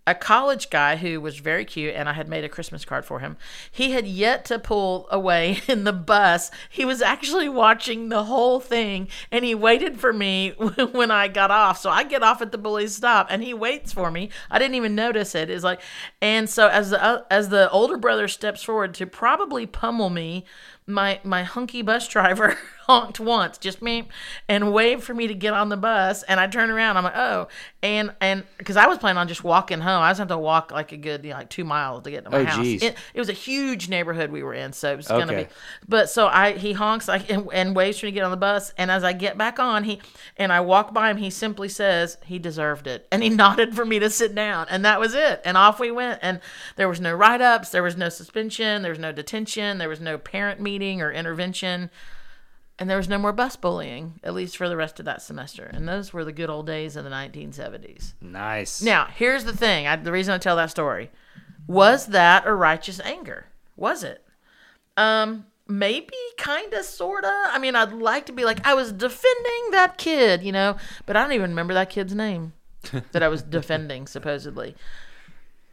a college guy who was very cute, and I had made a Christmas card for him, he had yet to pull away in the bus. He was actually watching the whole thing, and he waited for me when I got off. So I get off at the bully's stop, and he waits for me. I didn't even notice it. It's like, and so as the uh, as the older brother steps forward to probably pummel me, my my hunky bus driver honked once, just me, and waved for me to get on the bus. And I turned around. I'm like, oh, and and because I was planning on just walking home, I was going to have to walk like a good you know, like two miles to get to my Oh, house. geez. It, it was a huge neighborhood we were in, so it was gonna be. But so I he honks like and, and waves for me to get on the bus, and as I get back on, he and I walk by him, he simply says he deserved it, and he nodded for me to sit down, and that was it, and off we went, and there was no write ups, there was no suspension, there was no detention, there was no parent meeting or intervention. And there was no more bus bullying, at least for the rest of that semester. And those were the good old days of the 1970s. Nice. Now, here's the thing. I, the reason I tell that story was that a righteous anger? Was it? Um, maybe, kind of, sort of. I mean, I'd like to be like I was defending that kid, you know, but I don't even remember that kid's name that I was defending supposedly.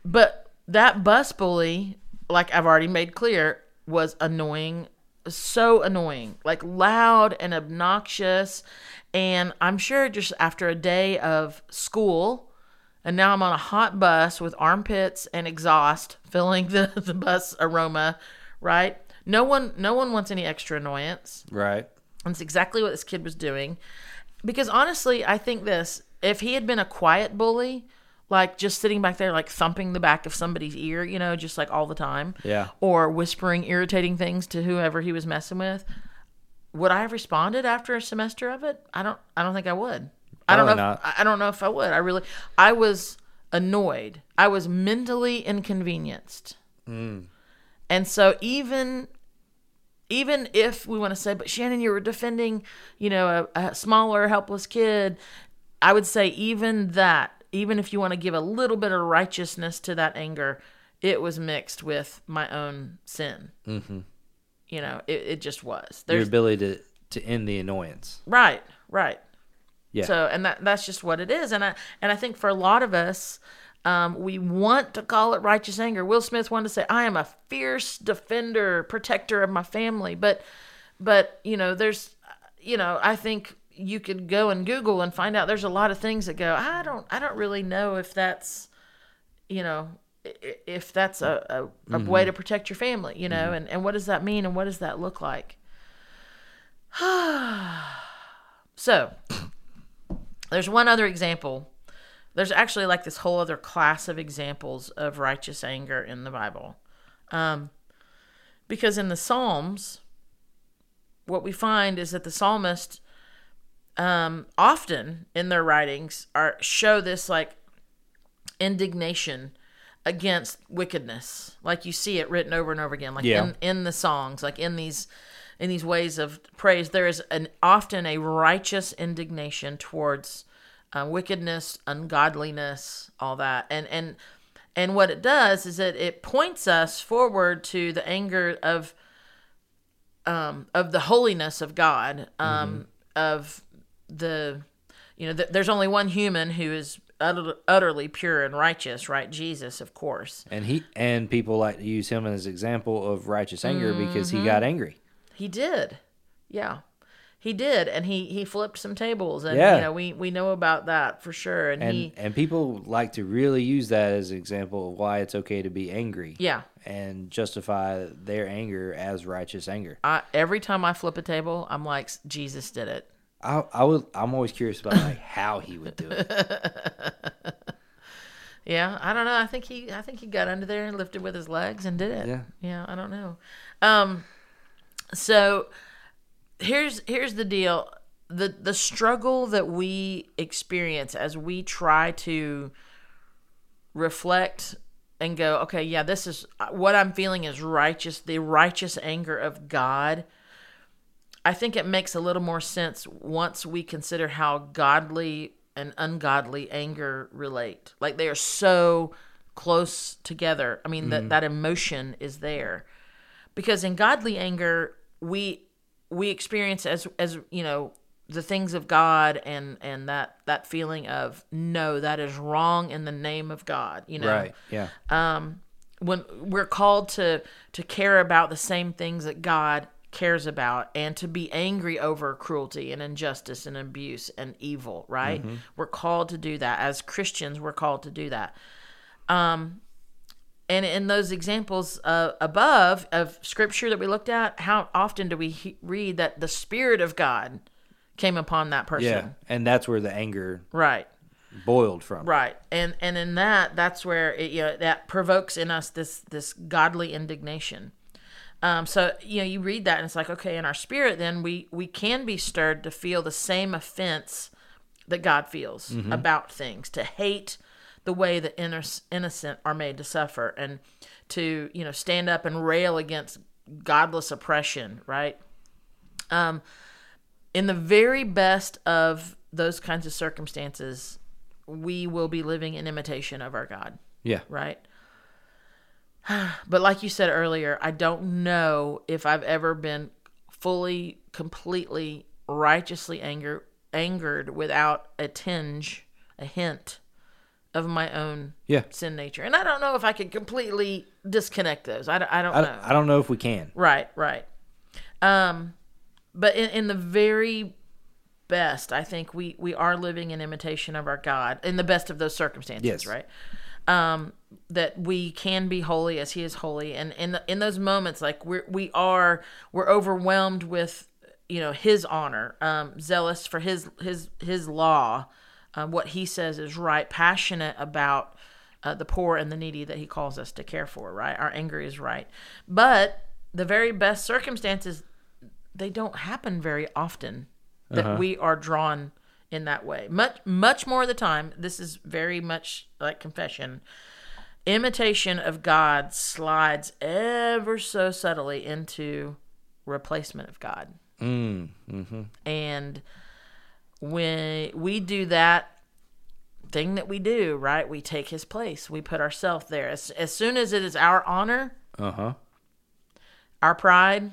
But that bus bully like I've already made clear, was annoying, so annoying, like loud and obnoxious. And I'm sure just after a day of school, and now I'm on a hot bus with armpits and exhaust filling the, the bus aroma, right? No one no one wants any extra annoyance. Right. That's exactly what this kid was doing. Because honestly, I think this if he had been a quiet bully, like just sitting back there, like thumping the back of somebody's ear, you know, just like all the time, Yeah. or whispering irritating things to whoever he was messing with, would I have responded after a semester of it? I don't. I don't think I would. I don't know. If, I- I don't know if I would. I really. I was annoyed. I was mentally inconvenienced. Mm. And so even even if we want to say, but Shannon, you were defending, you know, a, a smaller, helpless kid, I would say even that, even if you want to give a little bit of righteousness to that anger, it was mixed with my own sin. Mm-hmm. You know, it, it just was. Your ability to to end the annoyance. right, right. Yeah. So, and that that's just what it is. And I and I think for a lot of us, um, we want to call it righteous anger. Will Smith wanted to say, "I am a fierce defender, protector of my family," but but you know, there's you know, I think you could go and Google and find out there's a lot of things that go. I don't I don't really know if that's you know if that's a, a, a way to protect your family, you know, and, and what does that mean and what does that look like? so there's one other example. There's actually like this whole other class of examples of righteous anger in the Bible. Um, because in the Psalms, what we find is that the psalmist um, often in their writings are show this like indignation against wickedness. Like you see it written over and over again like Yeah. in, in the songs like in these in these ways of praise. There is an often a righteous indignation towards uh, wickedness ungodliness all that. And and and what it does is that it points us forward to the anger of um of the holiness of god um of the you know th- there's only one human who is utter- utterly pure and righteous right jesus of course And he and people like to use him as example of righteous anger because he mm-hmm. got angry. He did. Yeah. He did. And he, he flipped some tables. And, Yeah. you know, we, we know about that for sure. And, And he, and people like to really use that as an example of why it's okay to be angry. yeah. And justify their anger as righteous anger. I, every time I flip a table, I'm like, Jesus did it. I I would I'm always curious about like how he would do it. Yeah. I don't know. I think he, I think he got under there and lifted with his legs and did it. Yeah. Yeah. I don't know. Um, so here's, here's the deal. The, the struggle that we experience as we try to reflect and go, okay, yeah, this is what I'm feeling is righteous, the righteous anger of God. I think it makes a little more sense once we consider how godly and ungodly anger relate. Like they are so close together. I mean, that that emotion is there. Because in godly anger, we we experience as as you know the things of God and and that that feeling of no that is wrong in the name of God you know Right. Yeah. um when we're called to to care about the same things that God cares about and to be angry over cruelty and injustice and abuse and evil right we're called to do that as christians we're called to do that um and in those examples uh, above of scripture that we looked at how often do we he- read that the spirit of god came upon that person yeah. And that's where the anger right boiled from. Right. And and in that that's where it you know that provokes in us this this godly indignation. Um so you know you read that and it's like okay in our spirit then we we can be stirred to feel the same offense that God feels about things to hate the way the inno- innocent are made to suffer and to you know stand up and rail against godless oppression, right? Um in the very best of those kinds of circumstances, we will be living in imitation of our God, Yeah. right? But like you said earlier, I don't know if I've ever been fully, completely, righteously anger, angered without a tinge, a hint of my own Yeah. sin nature. And I don't know if I could completely disconnect those. I, don't- I don't I, know. I don't know if we can. Right, right. Um, but in, in the very best, I think we we are living in imitation of our God in the best of those circumstances, Yes. right? Um, that we can be holy as He is holy, and in the, in those moments, like we're we are we're overwhelmed with you know His honor, um, zealous for His His His law, uh, what He says is right, passionate about uh, the poor and the needy that he calls us to care for, right? Our anger is right. But the very best circumstances, they don't happen very often that we are drawn in that way. Much, much more of the time, this is very much like confession. Imitation of God slides ever so subtly into replacement of God. Mm, hmm And when we do that thing that we do, right? We take his place. We put ourselves there. As, as soon as it is our honor, Uh huh. our pride,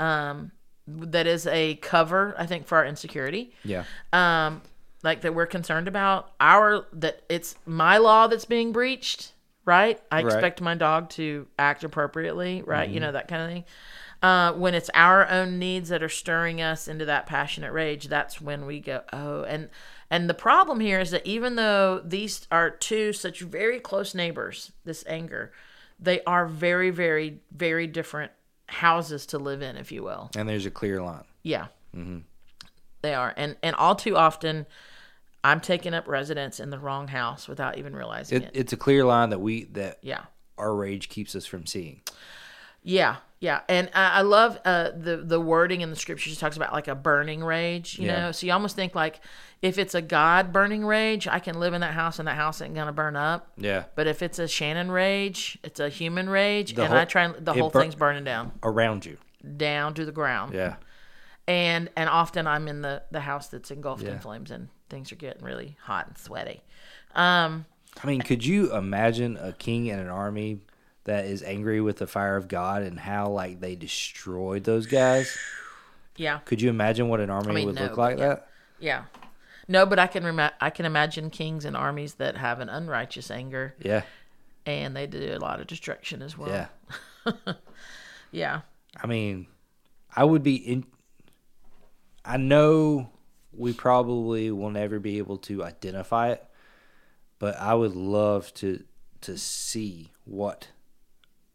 um, that is a cover, I think, for our insecurity. Yeah. Um, like that we're concerned about our that it's my law that's being breached, right? I Right. expect my dog to act appropriately, right? You know that kind of thing. Uh, when it's our own needs that are stirring us into that passionate rage, that's when we go, oh, and and the problem here is that even though these are two such very close neighbors, this anger, they are very, very, very different houses to live in, if you will. And there's a clear line. Yeah. Mm-hmm. They are. And and all too often I'm taking up residence in the wrong house without even realizing It, it. it's a clear line that we that yeah. our rage keeps us from seeing. Yeah. Yeah. And I, I love uh, the the wording in the scripture. She talks about like a burning rage, you Yeah. know. So you almost think like if it's a God burning rage, I can live in that house and that house ain't gonna burn up. Yeah. But if it's a Shannon rage, it's a human rage, The and whole- I try and the whole bur- thing's burning down, Around you. down to the ground. Yeah. and and often I'm in the the house that's engulfed Yeah. in flames and things are getting really hot and sweaty. Um, I mean, could you imagine a king and an army that is angry with the fire of God and how like they destroyed those guys? yeah, Could you imagine what an army mean, would no, look like yeah. that? yeah. No, but I can rem- I can imagine kings and armies that have an unrighteous anger, Yeah. and they do a lot of destruction as well. Yeah. yeah, I mean, I would be in. I know we probably will never be able to identify it, but I would love to to see what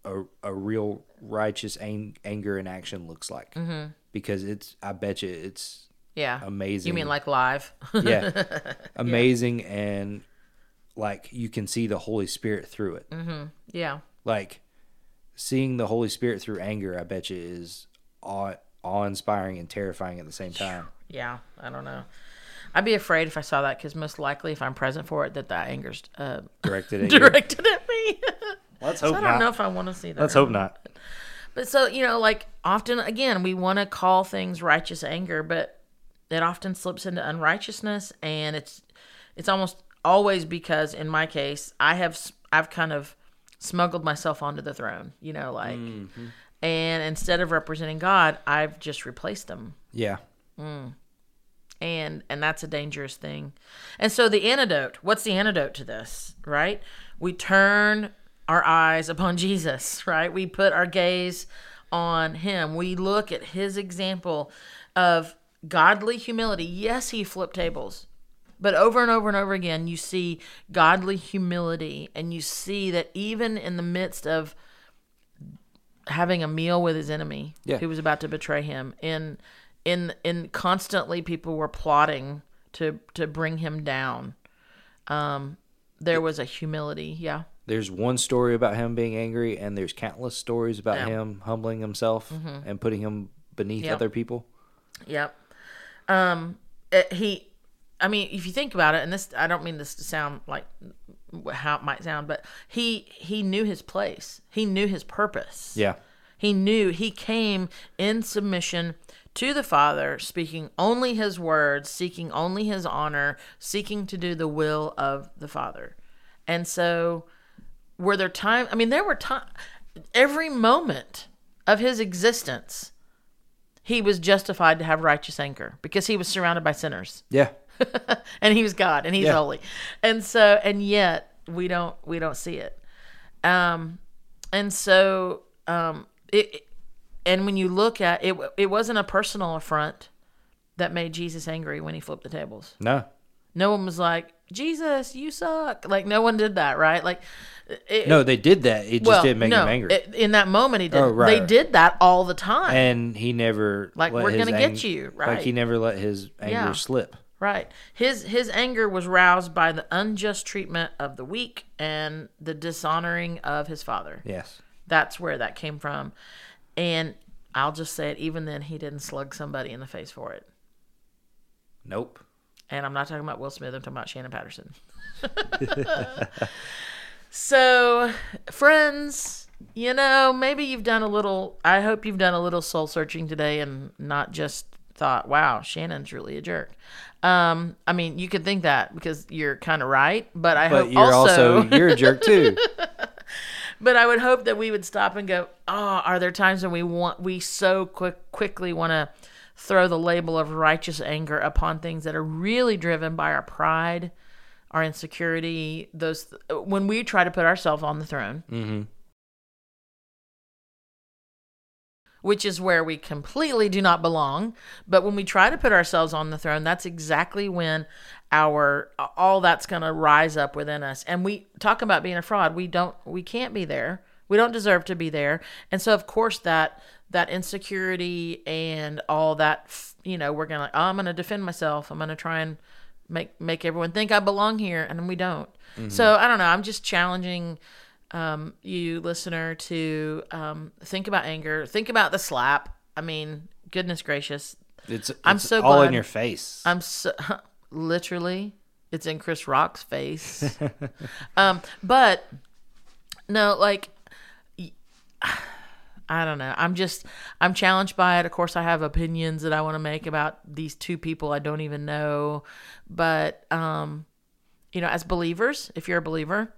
a a real righteous ang- anger in action looks like. Mm-hmm. Because it's, I bet you, it's yeah. amazing. You mean like live? yeah, amazing, and like you can see the Holy Spirit through it. yeah, Like seeing the Holy Spirit through anger, I bet you is awe awe inspiring and terrifying at the same time. yeah. I don't know. I'd be afraid if I saw that because most likely, if I'm present for it, that that anger's uh, Directed at directed at me. Let's so hope I don't not. know if I want to see that. Let's hope not. But so, you know, like often again, we want to call things righteous anger, but it often slips into unrighteousness and it's it's almost always because in my case, I have I've kind of smuggled myself onto the throne, you know, like mm-hmm. and instead of representing God, I've just replaced him. Yeah. Mm. And and that's a dangerous thing. And so the antidote, what's the antidote to this, right? We turn our eyes upon Jesus, right? We put our gaze on him. We look at his example of godly humility. Yes, he flipped tables. But over and over and over again, you see godly humility, and you see that even in the midst of having a meal with his enemy, Yeah. who was about to betray him, in in in constantly people were plotting to to bring him down. Um, there was a humility, yeah, There's one story about him being angry, and there's countless stories about Yeah. him humbling himself and putting him beneath Yep. other people. Yep. Um, it- he, I mean, if you think about it, and this, I don't mean this to sound like how it might sound, but he he knew his place. He knew his purpose. Yeah. He knew he came in submission to the Father, speaking only his words, seeking only his honor, seeking to do the will of the Father. And so, were there time? I mean, there were time. Every moment of his existence, he was justified to have righteous anger because he was surrounded by sinners. Yeah. and he was God and he's Yeah. holy. And so and yet we don't we don't see it. Um and so um it and when you look at it it wasn't a personal affront that made Jesus angry when he flipped the tables. No. No one was like, "Jesus, you suck." Like no one did that, right? Like it, No, they did that. It just didn't make no, him angry. it- in that moment, he did. Oh, right, they right. did that all the time. and he never Like, we're gonna get ang- you, Like he never let his anger Yeah. slip. Right. His his anger was roused by the unjust treatment of the weak and the dishonoring of his father. Yes. That's where that came from. And I'll just say it, even then he didn't slug somebody in the face for it. Nope. And I'm not talking about Will Smith, I'm talking about Shannon Patterson. so, friends, you know, maybe you've done a little, I hope you've done a little soul searching today and not just thought, wow, Shannon's really a jerk. Um, I mean, you could think that because you're kind of right, but I But hope you're also, also, you're a jerk too. but I would hope that we would stop and go, oh, are there times when we want, we so quick, quickly want to throw the label of righteous anger upon things that are really driven by our pride, our insecurity, those, when we try to put ourselves on the throne, hmm which is where we completely do not belong. But when we try to put ourselves on the throne, that's exactly when our all that's going to rise up within us. And we talk about being a fraud. We don't we can't be there. We don't deserve to be there. And so of course that that insecurity and all that you know, we're going to oh, I'm going to defend myself. I'm going to try and make make everyone think I belong here and we don't. So I don't know, I'm just challenging um, you listener to um, think about anger, think about the slap. I mean, goodness gracious, It's, I'm so all in your face. I'm so literally it's in Chris Rock's face. um, but no, like y- I don't know. I'm just I'm challenged by it. Of course, I have opinions that I want to make about these two people I don't even know, but um, you know, as believers, if you're a believer,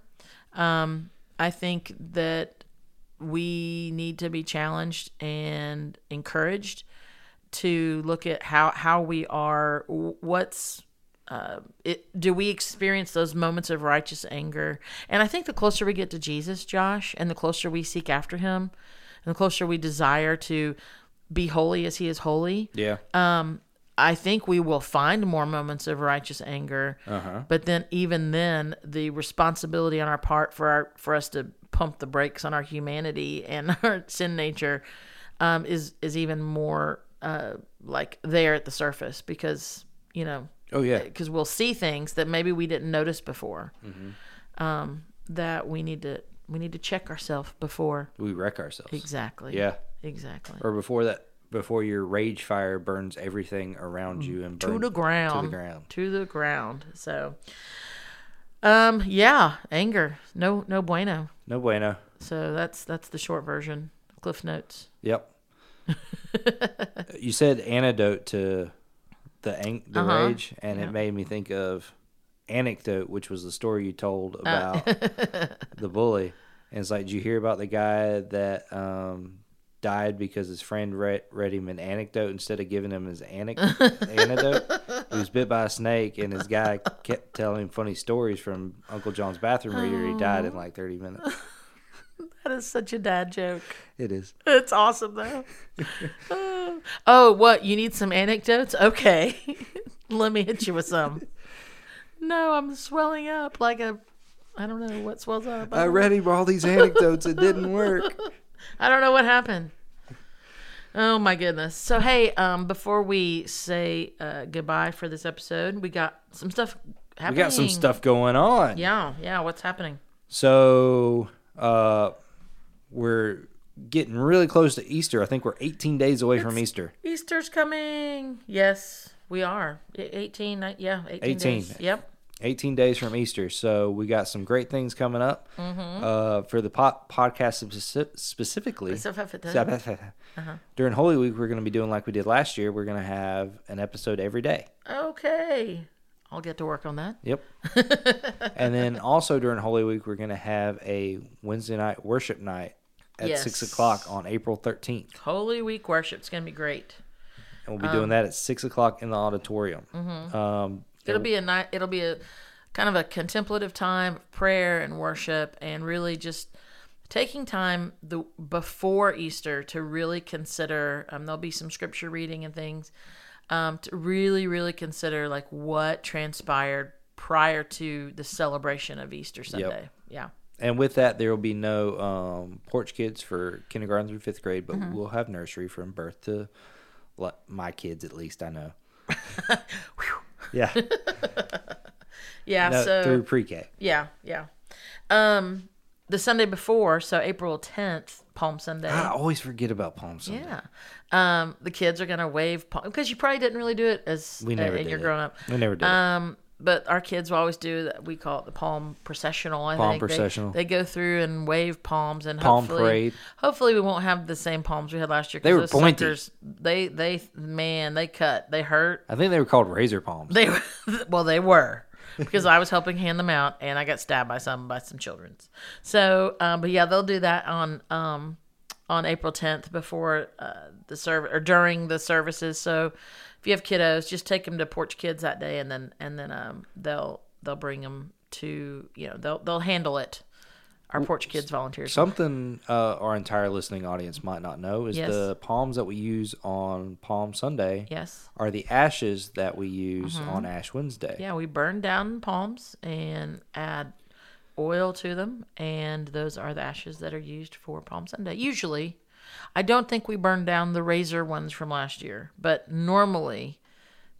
um, I think that we need to be challenged and encouraged to look at how how we are what's uh, it, do we experience those moments of righteous anger and i think the closer we get to jesus josh and the closer we seek after him and the closer we desire to be holy as he is holy yeah. um, I think we will find more moments of righteous anger. Uh-huh. But then, even then, the responsibility on our part for our for us to pump the brakes on our humanity and our sin nature um, is is even more uh, like there at the surface because you know oh yeah. because we'll see things that maybe we didn't notice before um, that we need to we need to check ourselves before We wreck ourselves. exactly Yeah. exactly Or before that, before your rage fire burns everything around you and to the ground To the ground. to the ground so um yeah anger no no bueno No bueno. so that's that's the short version cliff notes Yep. you said antidote to the ang- the Uh-huh. rage, and Yeah. it made me think of anecdote, which was the story you told Uh. about the bully. And it's like, did you hear about the guy that um, died because his friend read, read him an anecdote instead of giving him his anic- antidote? He was bit by a snake, and his guy kept telling him funny stories from Uncle John's bathroom reader. He died in like 30 minutes. that is such a dad joke It is. it's awesome though oh what you need some anecdotes okay let me hit you with some no i'm swelling up like a i don't know what swells up I read him all these anecdotes. It didn't work. I don't know what happened. Oh my goodness. So hey, um, before we say uh, goodbye for this episode, we got some stuff happening. We got some stuff going on. Yeah, yeah. What's happening? So uh, we're getting really close to Easter. I think we're 18 days away from Easter. Easter's coming. Yes, we are. E- Eighteen. Yeah, eighteen. 18. Days. Yep. 18 days from Easter. So we got some great things coming up Mm-hmm. uh, for the po- podcast speci- specifically. Uh-huh. During Holy Week, we're going to be doing like we did last year. We're going to have an episode every day. Okay, I'll get to work on that. Yep. and then also during Holy Week, we're going to have a Wednesday night worship night at Yes. 6 o'clock on April 13th. Holy Week worship's gonna be great. and we'll be Um, doing that at six o'clock in the auditorium. mm-hmm. Um, It'll be a night. It'll be a kind of a contemplative time of prayer and worship, and really just taking time the before Easter to really consider. Um, there'll be some scripture reading and things um, to really, really consider like what transpired prior to the celebration of Easter Sunday. Yeah. And with that, there will be no um, porch kids for kindergarten through fifth grade, Mm-hmm. but we'll have nursery from birth to my kids, at least I know. yeah, Yeah. no, so through pre-K. Yeah, yeah. Um, the Sunday before, so April tenth, Palm Sunday. I always forget about Palm Sunday. Yeah. Um, the kids are gonna wave palm because you probably didn't really do it as We never uh, did you're it. growing up. We never did. Um, but our kids will always do that. We call it the palm processional. I Palm think They- processional. They, go through and wave palms and Palm hopefully, parade. Hopefully, we won't have the same palms we had last year. They were pointy. suckers, They they man, they cut. They hurt. I think they were called razor palms. They well, they were because I was helping hand them out, and I got stabbed by some by some children's. So, um, but yeah, they'll do that on um, on April 10th before uh, the service or during the services. So, if you have kiddos, just take them to Porch Kids that day, and then and then um, they'll they'll bring them to you know they'll they'll handle it. Our Porch Kids volunteers. Something uh, our entire listening audience might not know is Yes. the palms that we use on Palm Sunday yes. are the ashes that we use on Ash Wednesday. Mm-hmm. Yeah, we burn down palms and add oil to them, and those are the ashes that are used for Palm Sunday. Usually, I don't think we burned down the razor ones from last year, but normally,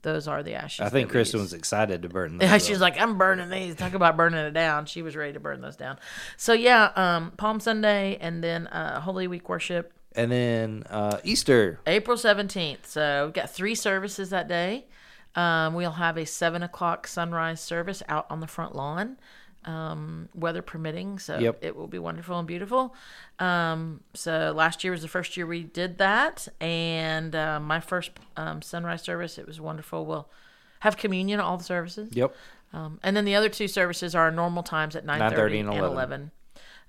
those are the ashes. I think Kristen was excited to burn those. Yeah, she was like, "I'm burning these." Talk about burning it down. She was ready to burn those down. So yeah, um, Palm Sunday and then uh, Holy Week worship and then uh, Easter. April 17th. So we've got three services that day. Um, we'll have a 7 o'clock sunrise service out on the front lawn, um, weather permitting. So Yep. it will be wonderful and beautiful. Um, so last year was the first year we did that. And uh, my first um, sunrise service, it was wonderful. We'll have communion all the services. Yep. Um, and then the other two services are normal times at 9.30 9:30 and and 11. 11.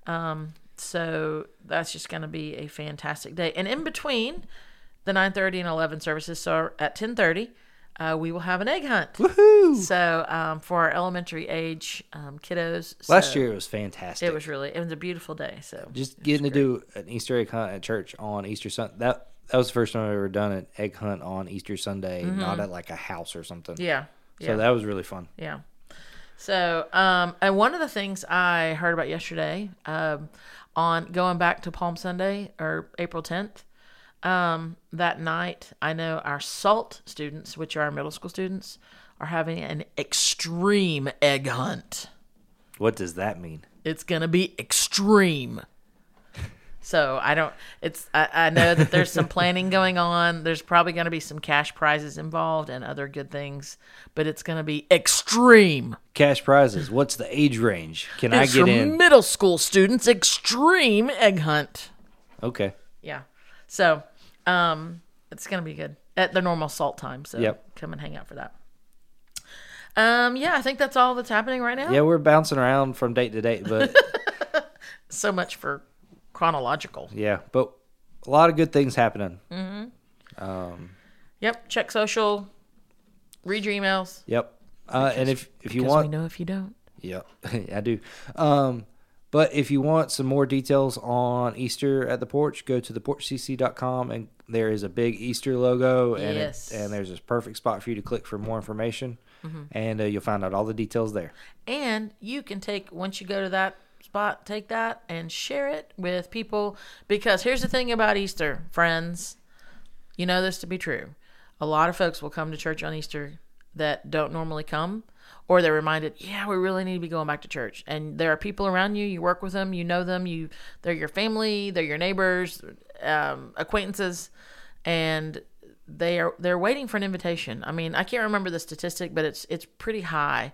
Um, so that's just going to be a fantastic day. And in between the 9.30 and 11 services, so at 10.30, uh, we will have an egg hunt. Woohoo! So um, for our elementary age um, kiddos. Last so year it was fantastic. It was really, it was a beautiful day. So just getting to do an Easter egg hunt at church on Easter Sunday. That that was the first time I've ever done an egg hunt on Easter Sunday, not at like a house or something. Mm-hmm. yeah. Yeah. So that was really fun. Yeah. So, um, and one of the things I heard about yesterday, um, on going back to Palm Sunday or April 10th, um, that night, I know our SALT students, which are our middle school students, are having an extreme egg hunt. What does that mean? It's going to be extreme. So I don't. It's. I, I know that there's some planning going on. There's probably going to be some cash prizes involved and other good things, but it's going to be extreme. Cash prizes. What's the age range? Can I It's get for in? middle school students. Extreme egg hunt. Okay. Yeah. So, um, it's gonna be good at the normal salt time. So Yep. come and hang out for that. Um, yeah, I think that's all that's happening right now. Yeah, we're bouncing around from date to date, but So much for chronological. yeah, but a lot of good things happening. Um, yep. Check social. Read your emails. Yep. Uh, and if if you want, we know if you don't. Yeah, I do. Um, but if you want some more details on Easter at the porch, go to theporchcc.com and there is a big Easter logo and Yes. it, and there's a perfect spot for you to click for more information, Mm-hmm. and uh, you'll find out all the details there. And you can take once you go to that spot, take that and share it with people because here's the thing about Easter, friends. You know this to be true. A lot of folks will come to church on Easter that don't normally come or they're reminded, yeah, we really need to be going back to church. And there are people around you, you work with them, you know them, you they're your family, they're your neighbors, um, acquaintances, and they are they're waiting for an invitation. I mean, I can't remember the statistic, but it's it's pretty high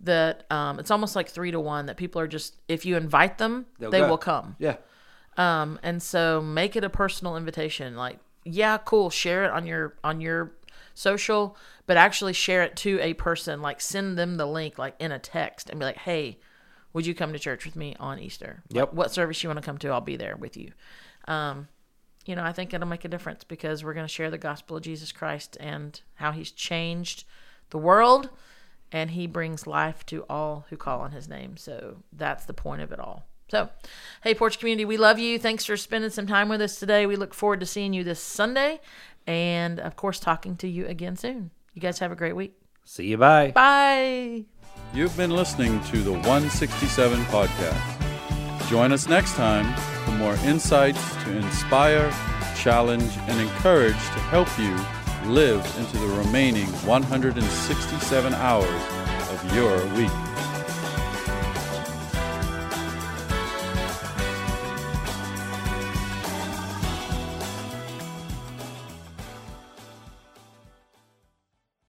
that um, it's almost like three to one that people are just if you invite them, They'll they go. will come. Yeah. Um, and so make it a personal invitation. Like, yeah, cool, share it on your on your social, but actually share it to a person. Like, send them the link, like in a text, and be like, hey, would you come to church with me on Easter? Like, Yep. what service you want to come to? I'll be there with you. Um, you know, I think it'll make a difference because we're going to share the gospel of Jesus Christ and how He's changed the world and he brings life to all who call on his name. So that's the point of it all. So, hey, Porch Community, we love you. Thanks for spending some time with us today. We look forward to seeing you this Sunday and, of course, talking to you again soon. You guys have a great week. See you. Bye. Bye. You've been listening to the 167 podcast. Join us next time for more insights to inspire, challenge, and encourage to help you live into the remaining 167 hours of your week.